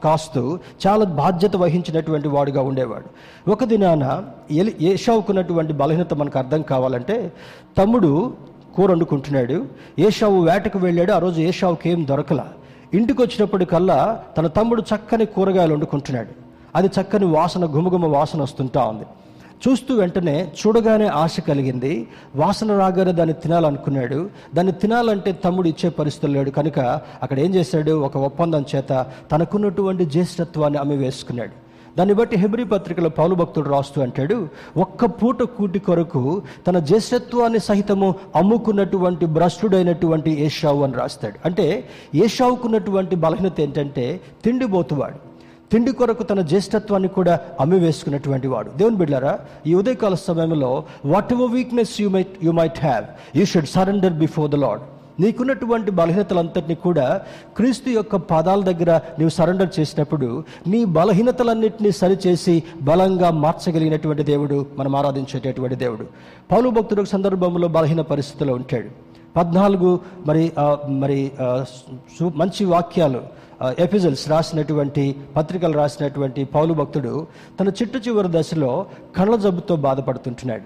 కాస్తూ చాలా బాధ్యత వహించినటువంటి వాడుగా ఉండేవాడు. ఒక దినాన ఎలి ఏషావుకున్నటువంటి బలహీనత మనకు అర్థం కావాలంటే తమ్ముడు కూర వండుకుంటున్నాడు. ఏషావు వేటకు వెళ్ళాడు. ఆ రోజు ఏషావుకి ఏం దొరకల. ఇంటికి వచ్చినప్పటికల్లా తన తమ్ముడు చక్కని కూరగాయలు వండుకుంటున్నాడు. అది చక్కని వాసన గుమగుమ వాసన వస్తుంటా ఉంది. చూస్తూ వెంటనే చూడగానే ఆశ కలిగింది. వాసన రాగానే దాన్ని తినాలనుకున్నాడు. దాన్ని తినాలంటే తమ్ముడు ఇచ్చే పరిస్థితులు లేడు. కనుక అక్కడ ఏం చేశాడు? ఒక ఒప్పందం చేత తనకున్నటువంటి జ్యేష్ఠత్వాన్ని అమ్మి వేసుకున్నాడు. దాన్ని బట్టి హెబ్రి పత్రికలో పౌలు భక్తుడు రాస్తూ అంటాడు ఒక్క పూట కూటి కొరకు తన జ్యేష్ఠత్వాన్ని సహితము అమ్ముకున్నటువంటి భ్రష్టుడైనటువంటి ఏషావు అని రాస్తాడు. అంటే ఏషావుకున్నటువంటి బలహీనత ఏంటంటే తిండిపోతువాడు. తిండి కొరకు తన జ్యేష్ఠత్వాన్ని కూడా అమ్మి వేసుకున్నటువంటి వాడు. దేవుని బిడ్డారా ఈ ఉదయకాల సమయంలో whatever weakness you might you might have you should surrender before the Lord నీకున్నటువంటి బలహీనతలంతటిని కూడా క్రీస్తు యొక్క పాదాల దగ్గర నీవు సరెండర్ చేసినప్పుడు నీ బలహీనతలన్నింటినీ సరిచేసి బలంగా మార్చగలిగినటువంటి దేవుడు మనం ఆరాధించేటటువంటి దేవుడు. పౌలు భక్తుడు సందర్భంలో బలహీన పరిస్థితిలో ఉంటాడు. పద్నాలుగు మరి మరి మంచి వాక్యాలు ఎపిజల్స్ రాసినటువంటి పత్రికలు రాసినటువంటి పౌలు భక్తుడు తన చిట్ట చివరి దశలో కళ్ళ జబ్బుతో బాధపడుతుంటున్నాడు.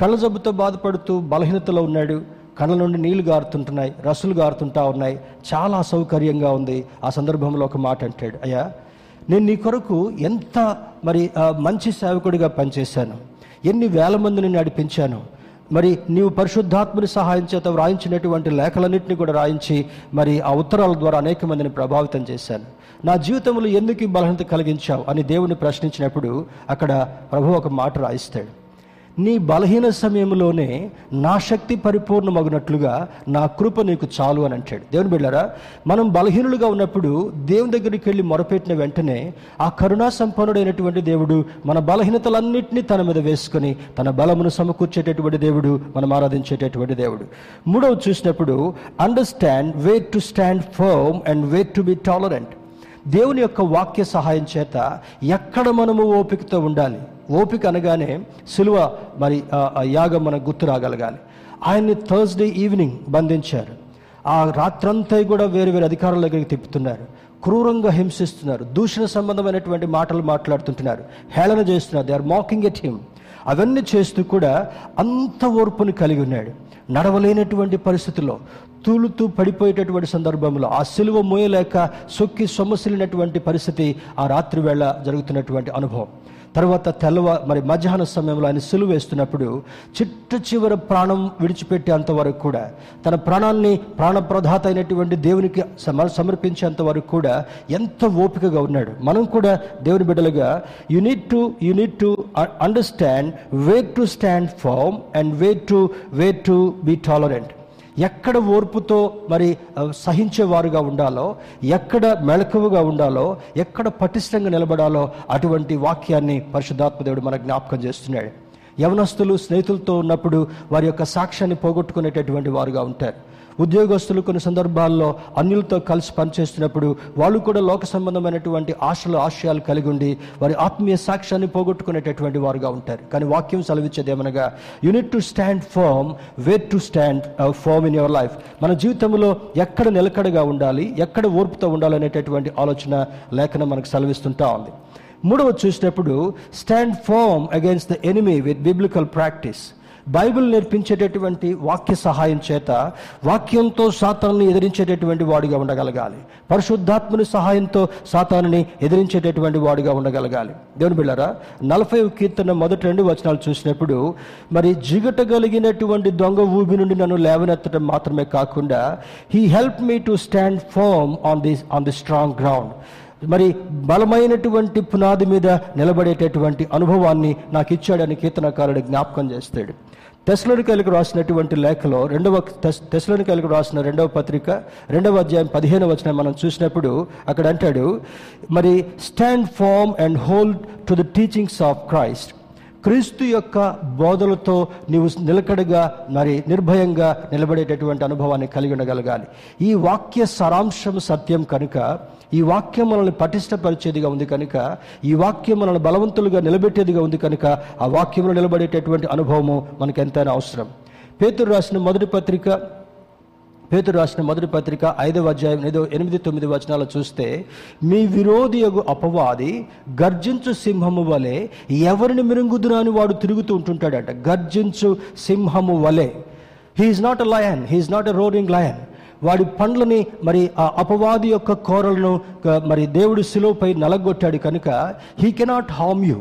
కళ్ళ జబ్బుతో బాధపడుతూ బలహీనతలో ఉన్నాడు. కళ్ళ నుండి నీళ్ళు గారుతుంటున్నాయి రసులు గారుతుంటా ఉన్నాయి. చాలా అసౌకర్యంగా ఉంది. ఆ సందర్భంలో ఒక మాట అంటాడు అయ్యా నేను నీ కొరకు ఎంత మరి మంచి సేవకుడిగా పనిచేశాను. ఎన్ని వేల మందిని నడిపించాను. మరి నీవు పరిశుద్ధాత్మని సహాయం చేత వ్రాయించినటువంటి లేఖలన్నింటినీ కూడా రాయించి మరి ఆ ఉత్తరాల ద్వారా అనేక మందిని ప్రభావితం చేశాను. నా జీవితంలో ఎందుకు బలహీనత కలిగించావు అని దేవుని ప్రశ్నించినప్పుడు అక్కడ ప్రభు ఒక మాట రాయిస్తాడు. నీ బలహీన సమయంలోనే నా శక్తి పరిపూర్ణమగినట్లుగా నా కృప నీకు చాలు అని అంటాడు. దేవుని బిళ్ళారా మనం బలహీనులుగా ఉన్నప్పుడు దేవుని దగ్గరికి వెళ్ళి మొరపెట్టిన వెంటనే ఆ కరుణా సంపన్నుడైనటువంటి దేవుడు మన బలహీనతలన్నింటినీ తన మీద వేసుకొని తన బలమును సమకూర్చేటటువంటి దేవుడు మనం ఆరాధించేటటువంటి దేవుడు. మూడవ చూసినప్పుడు understand way to stand firm and way to be tolerant దేవుని యొక్క వాక్య సహాయం చేత ఎక్కడ మనము ఓపికతో ఉండాలి? ఓపిక అనగానే సులువ మరి యాగం మనకు గుర్తు రాగలగాలి. ఆయన్ని థర్స్డే ఈవినింగ్ బంధించారు. ఆ రాత్రంతా కూడా వేరు వేరు అధికారుల దగ్గరికి తిప్పుతున్నారు. క్రూరంగా హింసిస్తున్నారు. దూషణ సంబంధమైనటువంటి మాటలు మాట్లాడుతుంటున్నారు. హేళన చేస్తున్నారు. They are mocking at him అవన్నీ చేస్తూ కూడా అంత ఓర్పుని కలిగి ఉన్నాడు. నడవలేనటువంటి పరిస్థితుల్లో తూలుతూ పడిపోయేటటువంటి సందర్భంలో ఆ సిలువ మోయలేక సొక్కి సొమ్మసిలినటువంటి పరిస్థితి ఆ రాత్రి వేళ జరుగుతున్నటువంటి అనుభవం. తర్వాత తెల్లవ మరి మధ్యాహ్న సమయంలో ఆయన సిలువ వేస్తున్నప్పుడు చిట్ట చివర ప్రాణం విడిచిపెట్టేంత వరకు కూడా తన ప్రాణాన్ని ప్రాణప్రదాత అయినటువంటి దేవునికి సమ సమర్పించేంత వరకు కూడా ఎంత ఓపికగా ఉన్నాడు. మనం కూడా దేవుని బిడ్డలుగా you need to you need to understand way to stand firm and way to way to be tolerant ఎక్కడ ఓర్పుతో మరి సహించేవారుగా ఉండాలో ఎక్కడ మెళకువగా ఉండాలో ఎక్కడ పటిష్టంగా నిలబడాలో అటువంటి వాక్యాన్ని పరిశుద్ధాత్మదేవుడు మన జ్ఞాపకం చేస్తున్నాడు. యవనస్తులు స్నేహితులతో ఉన్నప్పుడు వారి యొక్క సాక్ష్యాన్ని పోగొట్టుకునేటటువంటి వారుగా ఉంటారు. ఉద్యోగస్తులు కొన్ని సందర్భాల్లో అన్యులతో కలిసి పనిచేస్తున్నప్పుడు వాళ్ళు కూడా లోక సంబంధమైనటువంటి ఆశలు ఆశయాలు కలిగి ఉండి వారి ఆత్మీయ సాక్ష్యాన్ని పోగొట్టుకునేటటువంటి వారుగా ఉంటారు. కానీ వాక్యం సెలవిచ్చేది ఏమనగా you need to stand firm where to stand firm in your life మన జీవితంలో ఎక్కడ నిలకడగా ఉండాలి ఎక్కడ ఓర్పుతో ఉండాలనేటటువంటి ఆలోచన లేఖనం మనకు సెలవిస్తుంటా ఉంది. మూడవ చూసినప్పుడు stand firm against the enemy with biblical practice Bible నేర్పించేటటువంటి వాక్య సహాయం చేత వాక్యంతో సాతాన్ని ఎదిరించేటటువంటి వాడిగా ఉండగలగాలి. పరిశుద్ధాత్మని సహాయంతో సాతానుని ఎదిరించేటటువంటి వాడిగా ఉండగలగాలి. దేవుని బిళ్ళారా నలభై కీర్తన మొదటి రెండు వచనాలు చూసినప్పుడు మరి జిగట కలిగినటువంటి దొంగ ఊబి నుండి నన్ను లేవనెత్తడం మాత్రమే కాకుండా he help me to stand firm on the on the strong ground మరి బలమైనటువంటి పునాది మీద నిలబడేటటువంటి అనుభవాన్ని నాకు ఇచ్చాడని కీర్తనకారుడు జ్ఞాపకం చేస్తాడు. తెస్లోనికలకు రాసినటువంటి లేఖలో రెండవ తెస్లోనికలకు రాసిన రెండవ పత్రిక రెండవ అధ్యాయం పదిహేను వచ్చిన మనం చూసినప్పుడు అక్కడ అంటాడు మరి stand firm and hold to the teachings of Christ. క్రీస్తు యొక్క బోధలతో నీవు నిలకడగా మరి నిర్భయంగా నిలబడేటటువంటి అనుభవాన్ని కలిగి ఉండగలగాలి. ఈ వాక్య సారాంశం సత్యం కనుక ఈ వాక్యం మనల్ని పటిష్టపరిచేదిగా ఉంది కనుక ఈ వాక్యం మనల్ని బలవంతులుగా నిలబెట్టేదిగా ఉంది కనుక ఆ వాక్యంలో నిలబడేటటువంటి అనుభవము మనకు ఎంతైనా అవసరం. పేతురు రాసిన మొదటి పత్రిక పేతురు రాసిన మొదటి పత్రిక ఐదవ అధ్యాయం ఏదో ఎనిమిది తొమ్మిది వచనాలు చూస్తే మీ విరోధి అపవాది గర్జించు సింహము వలె ఎవరిని మిరుంగుదురా అని వాడు తిరుగుతూ ఉంటుంటాడట. గర్జించు సింహము వలె. He is not a lion he is not a roaring lion వాడి పండ్లని మరి ఆ అపవాది యొక్క కోరలను మరి దేవుడు సిలువపై నలగొట్టాడు కనుక హీ కెనాట్ హార్మ్ యూ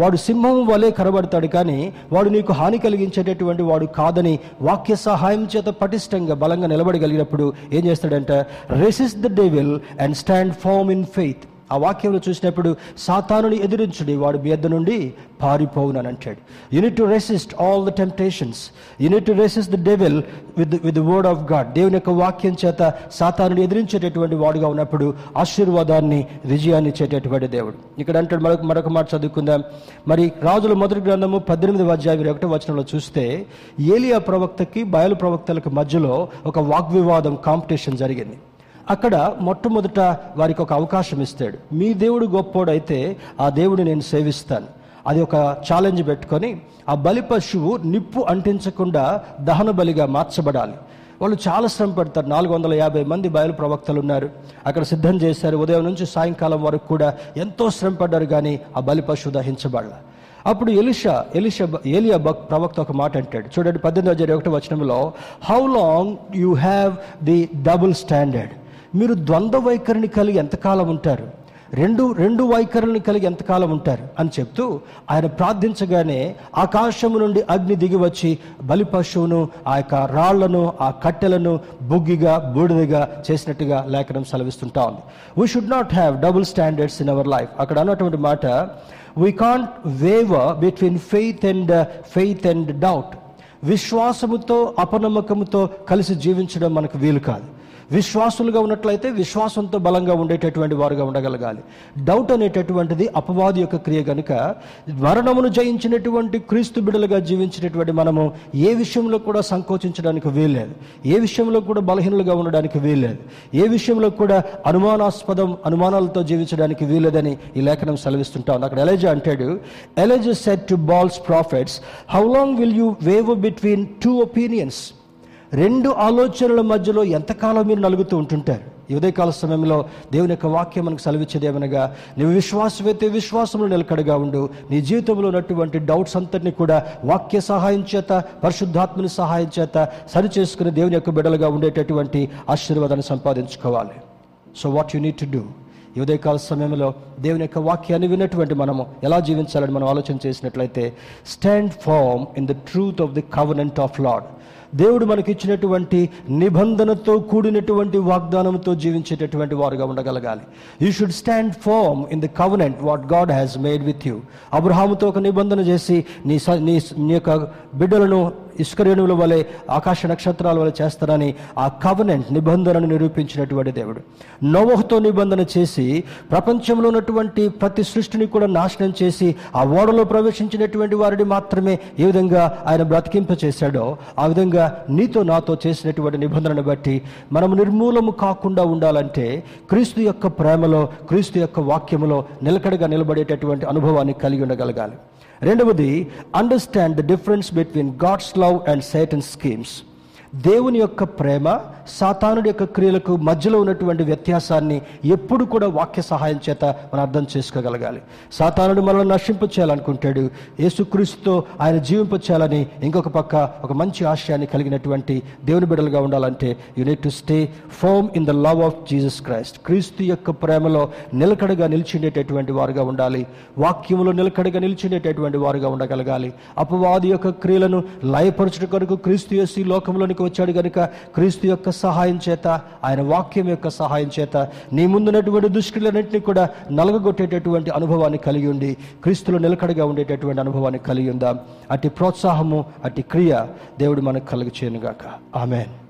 వాడు సింహం వలె కనబడతాడు కానీ వాడు నీకు హాని కలిగించేటటువంటి వాడు కాదని వాక్య సహాయం చేత పటిష్టంగా బలంగా నిలబడగలిగినప్పుడు ఏం చేస్తాడంటే? Resist the devil and stand firm in faith ఆ వాక్యంలో చూసినప్పుడు సాతానుని ఎదిరించుడి వాడు మీ నుండి పారిపోవునని అంటాడు you need to resist all the temptations you need to resist the devil with with word of God దేవుని యొక్క వాక్యం చేత సాతానుని ఎదిరించేటటువంటి వాడుగా ఉన్నప్పుడు ఆశీర్వాదాన్ని విజయాన్ని ఇచ్చేటటువంటి దేవుడు. ఇక్కడ అంటాడు మరొక మరొక మాట చదువుకుందాం. మరి రాజుల మొదటి గ్రంథము పద్దెనిమిది అధ్యాయం ఇరవై ఒకటో వచనంలో చూస్తే ఏలియా ప్రవక్తకి బయలు ప్రవక్తలకు మధ్యలో ఒక వాగ్వివాదం కాంపిటీషన్ జరిగింది. అక్కడ మొట్టమొదట వారికి ఒక అవకాశం ఇస్తాడు. మీ దేవుడు గొప్పోడైతే ఆ దేవుడు నేను సేవిస్తాను. అది ఒక ఛాలెంజ్ పెట్టుకొని ఆ బలి పశువు నిప్పు అంటించకుండా దహన బలిగా మార్చబడాలి. వాళ్ళు చాలా శ్రమ పెడతారు. నాలుగు వందల యాభై మంది బయలు ప్రవక్తలు ఉన్నారు అక్కడ సిద్ధం చేశారు. ఉదయం నుంచి సాయంకాలం వరకు కూడా ఎంతో శ్రమ పడ్డారు కానీ ఆ బలి పశువు దహించబడాల. అప్పుడు ఎలిషా ఎలిషా ఏలియా బక్ ప్రవక్త ఒక మాట అంటాడు. చూడండి పద్దెనిమిది వందల ఒకటి వచనంలో how long you have the double standard మీరు ద్వంద్వ వైఖరిని కలిగి ఎంతకాలం ఉంటారు? రెండు రెండు వైఖరులను కలిగి ఎంతకాలం ఉంటారు? అని చెప్తూ ఆయన ప్రార్థించగానే ఆకాశము నుండి అగ్ని దిగి వచ్చి బలి పశువును ఆ యొక్క రాళ్ళను ఆ కట్టెలను బుగ్గిగా బూడిదగా చేసినట్టుగా లేఖనం సెలవిస్తుంటా ఉంది. We should not have double standards in our life అక్కడ అన్నటువంటి మాట we can't waver between faith and faith and doubt విశ్వాసముతో అపనమ్మకముతో కలిసి జీవించడం మనకు వీలు కాదు. విశ్వాసులుగా ఉన్నట్లయితే విశ్వాసంతో బలంగా ఉండేటటువంటి వారుగా ఉండగలగాలి. డౌట్ అనేటటువంటిది అపవాది యొక్క క్రియ కనుక మరణమును జయించినటువంటి క్రీస్తు బిడలుగా జీవించినటువంటి మనము ఏ విషయంలో కూడా సంకోచించడానికి వీల్లేదు. ఏ విషయంలో కూడా బలహీనులుగా ఉండడానికి వీల్లేదు. ఏ విషయంలో కూడా అనుమానాస్పదం అనుమానాలతో జీవించడానికి వీల్లేదని ఈ లేఖనం సెలవిస్తుంటాం అక్కడ ఎలజా అంటాడు Elijah said to Baal's prophets how long will you waver between two opinions రెండు ఆలోచనల మధ్యలో ఎంతకాలం మీరు నలుగుతూ ఉంటుంటారు? ఈ ఉదయకాల సమయంలో దేవుని యొక్క వాక్యం మనకు సెలవిచ్చేది ఏమనగా నీవు విశ్వాసమైతే విశ్వాసంలో నిలకడగా ఉండు. నీ జీవితంలో ఉన్నటువంటి డౌట్స్ అంతటిని కూడా వాక్య సహాయం చేత పరిశుద్ధాత్మని సహాయం చేత సరి చేసుకుని దేవుని యొక్క బిడలుగా ఉండేటటువంటి ఆశీర్వాదాన్ని సంపాదించుకోవాలి. So what you need to do ఈ ఉదయకాల సమయంలో దేవుని యొక్క వాక్యాన్ని విన్నటువంటి మనము ఎలా జీవించాలని మనం ఆలోచన చేసినట్లయితే stand firm in the truth of the covenant of Lord దేవుడు మనకి ఇచ్చినటువంటి నిబంధనతో కూడినటువంటి వాగ్దానంతో జీవించేటటువంటి వారుగా ఉండగలగాలి. You should stand firm in the covenant what God has made with you అబ్రహాముతో ఒక నిబంధన చేసి నీ నీ యొక్క బిడ్డలను ఇసుకరేణువుల వలె ఆకాశ నక్షత్రాల వలె చేస్తారని ఆ కవనెంట్ నిబంధనను నిరూపించినటువంటి దేవుడు. నోవహతో నిబంధన చేసి ప్రపంచంలో ఉన్నటువంటి ప్రతి సృష్టిని కూడా నాశనం చేసి ఆ ఓడలో ప్రవేశించినటువంటి వారిని మాత్రమే ఏ విధంగా ఆయన బ్రతికింప చేశాడో ఆ విధంగా నీతో నాతో చేసినటువంటి నిబంధనను బట్టి మనం నిర్మూలము కాకుండా ఉండాలంటే క్రీస్తు యొక్క ప్రేమలో క్రీస్తు యొక్క వాక్యములో నిలకడగా నిలబడేటటువంటి అనుభవాన్ని కలిగి ఉండగలగాలి. రెండవది understand the difference between God's love and Satan schemes దేవుని యొక్క ప్రేమ సాతానుడి యొక్క క్రియలకు మధ్యలో ఉన్నటువంటి వ్యత్యాసాన్ని ఎప్పుడు కూడా వాక్య సహాయం చేత మనం అర్థం చేసుకోగలగాలి. సాతానుడు మనల్ని నశింపు చేయాలనుకుంటాడు. యేసుక్రీస్తుతో ఆయన జీవింప చేయాలని ఇంకొక పక్క ఒక మంచి ఆశయాన్ని కలిగినటువంటి దేవుని బిడ్డలుగా ఉండాలంటే you need to stay firm in the love of Jesus Christ క్రీస్తు యొక్క ప్రేమలో నిలకడగా నిలిచిండేటటువంటి వారుగా ఉండాలి. వాక్యంలో నిలకడగా నిలిచిండేటటువంటి వారుగా ఉండగలగాలి. అపవాది యొక్క క్రియలను లయపరచడం కొరకు క్రీస్తు యేసు లోకంలోనికి వచ్చాడు కనుక క్రీస్తు యొక్క సహాయం చేత ఆయన వాక్యం యొక్క సహాయం చేత నీ ముందున్నటువంటి దుష్క్రియలన్నింటినీ కూడా నలగొట్టేటటువంటి అనుభవాన్ని కలిగి ఉండి క్రీస్తులో నిలకడగా ఉండేటటువంటి అనుభవాన్ని కలిగి ఉందాం. అట్టి ప్రోత్సాహము అట్టి క్రియ దేవుడు మనకు కలుగు చేయనుగాక ఆమెన్.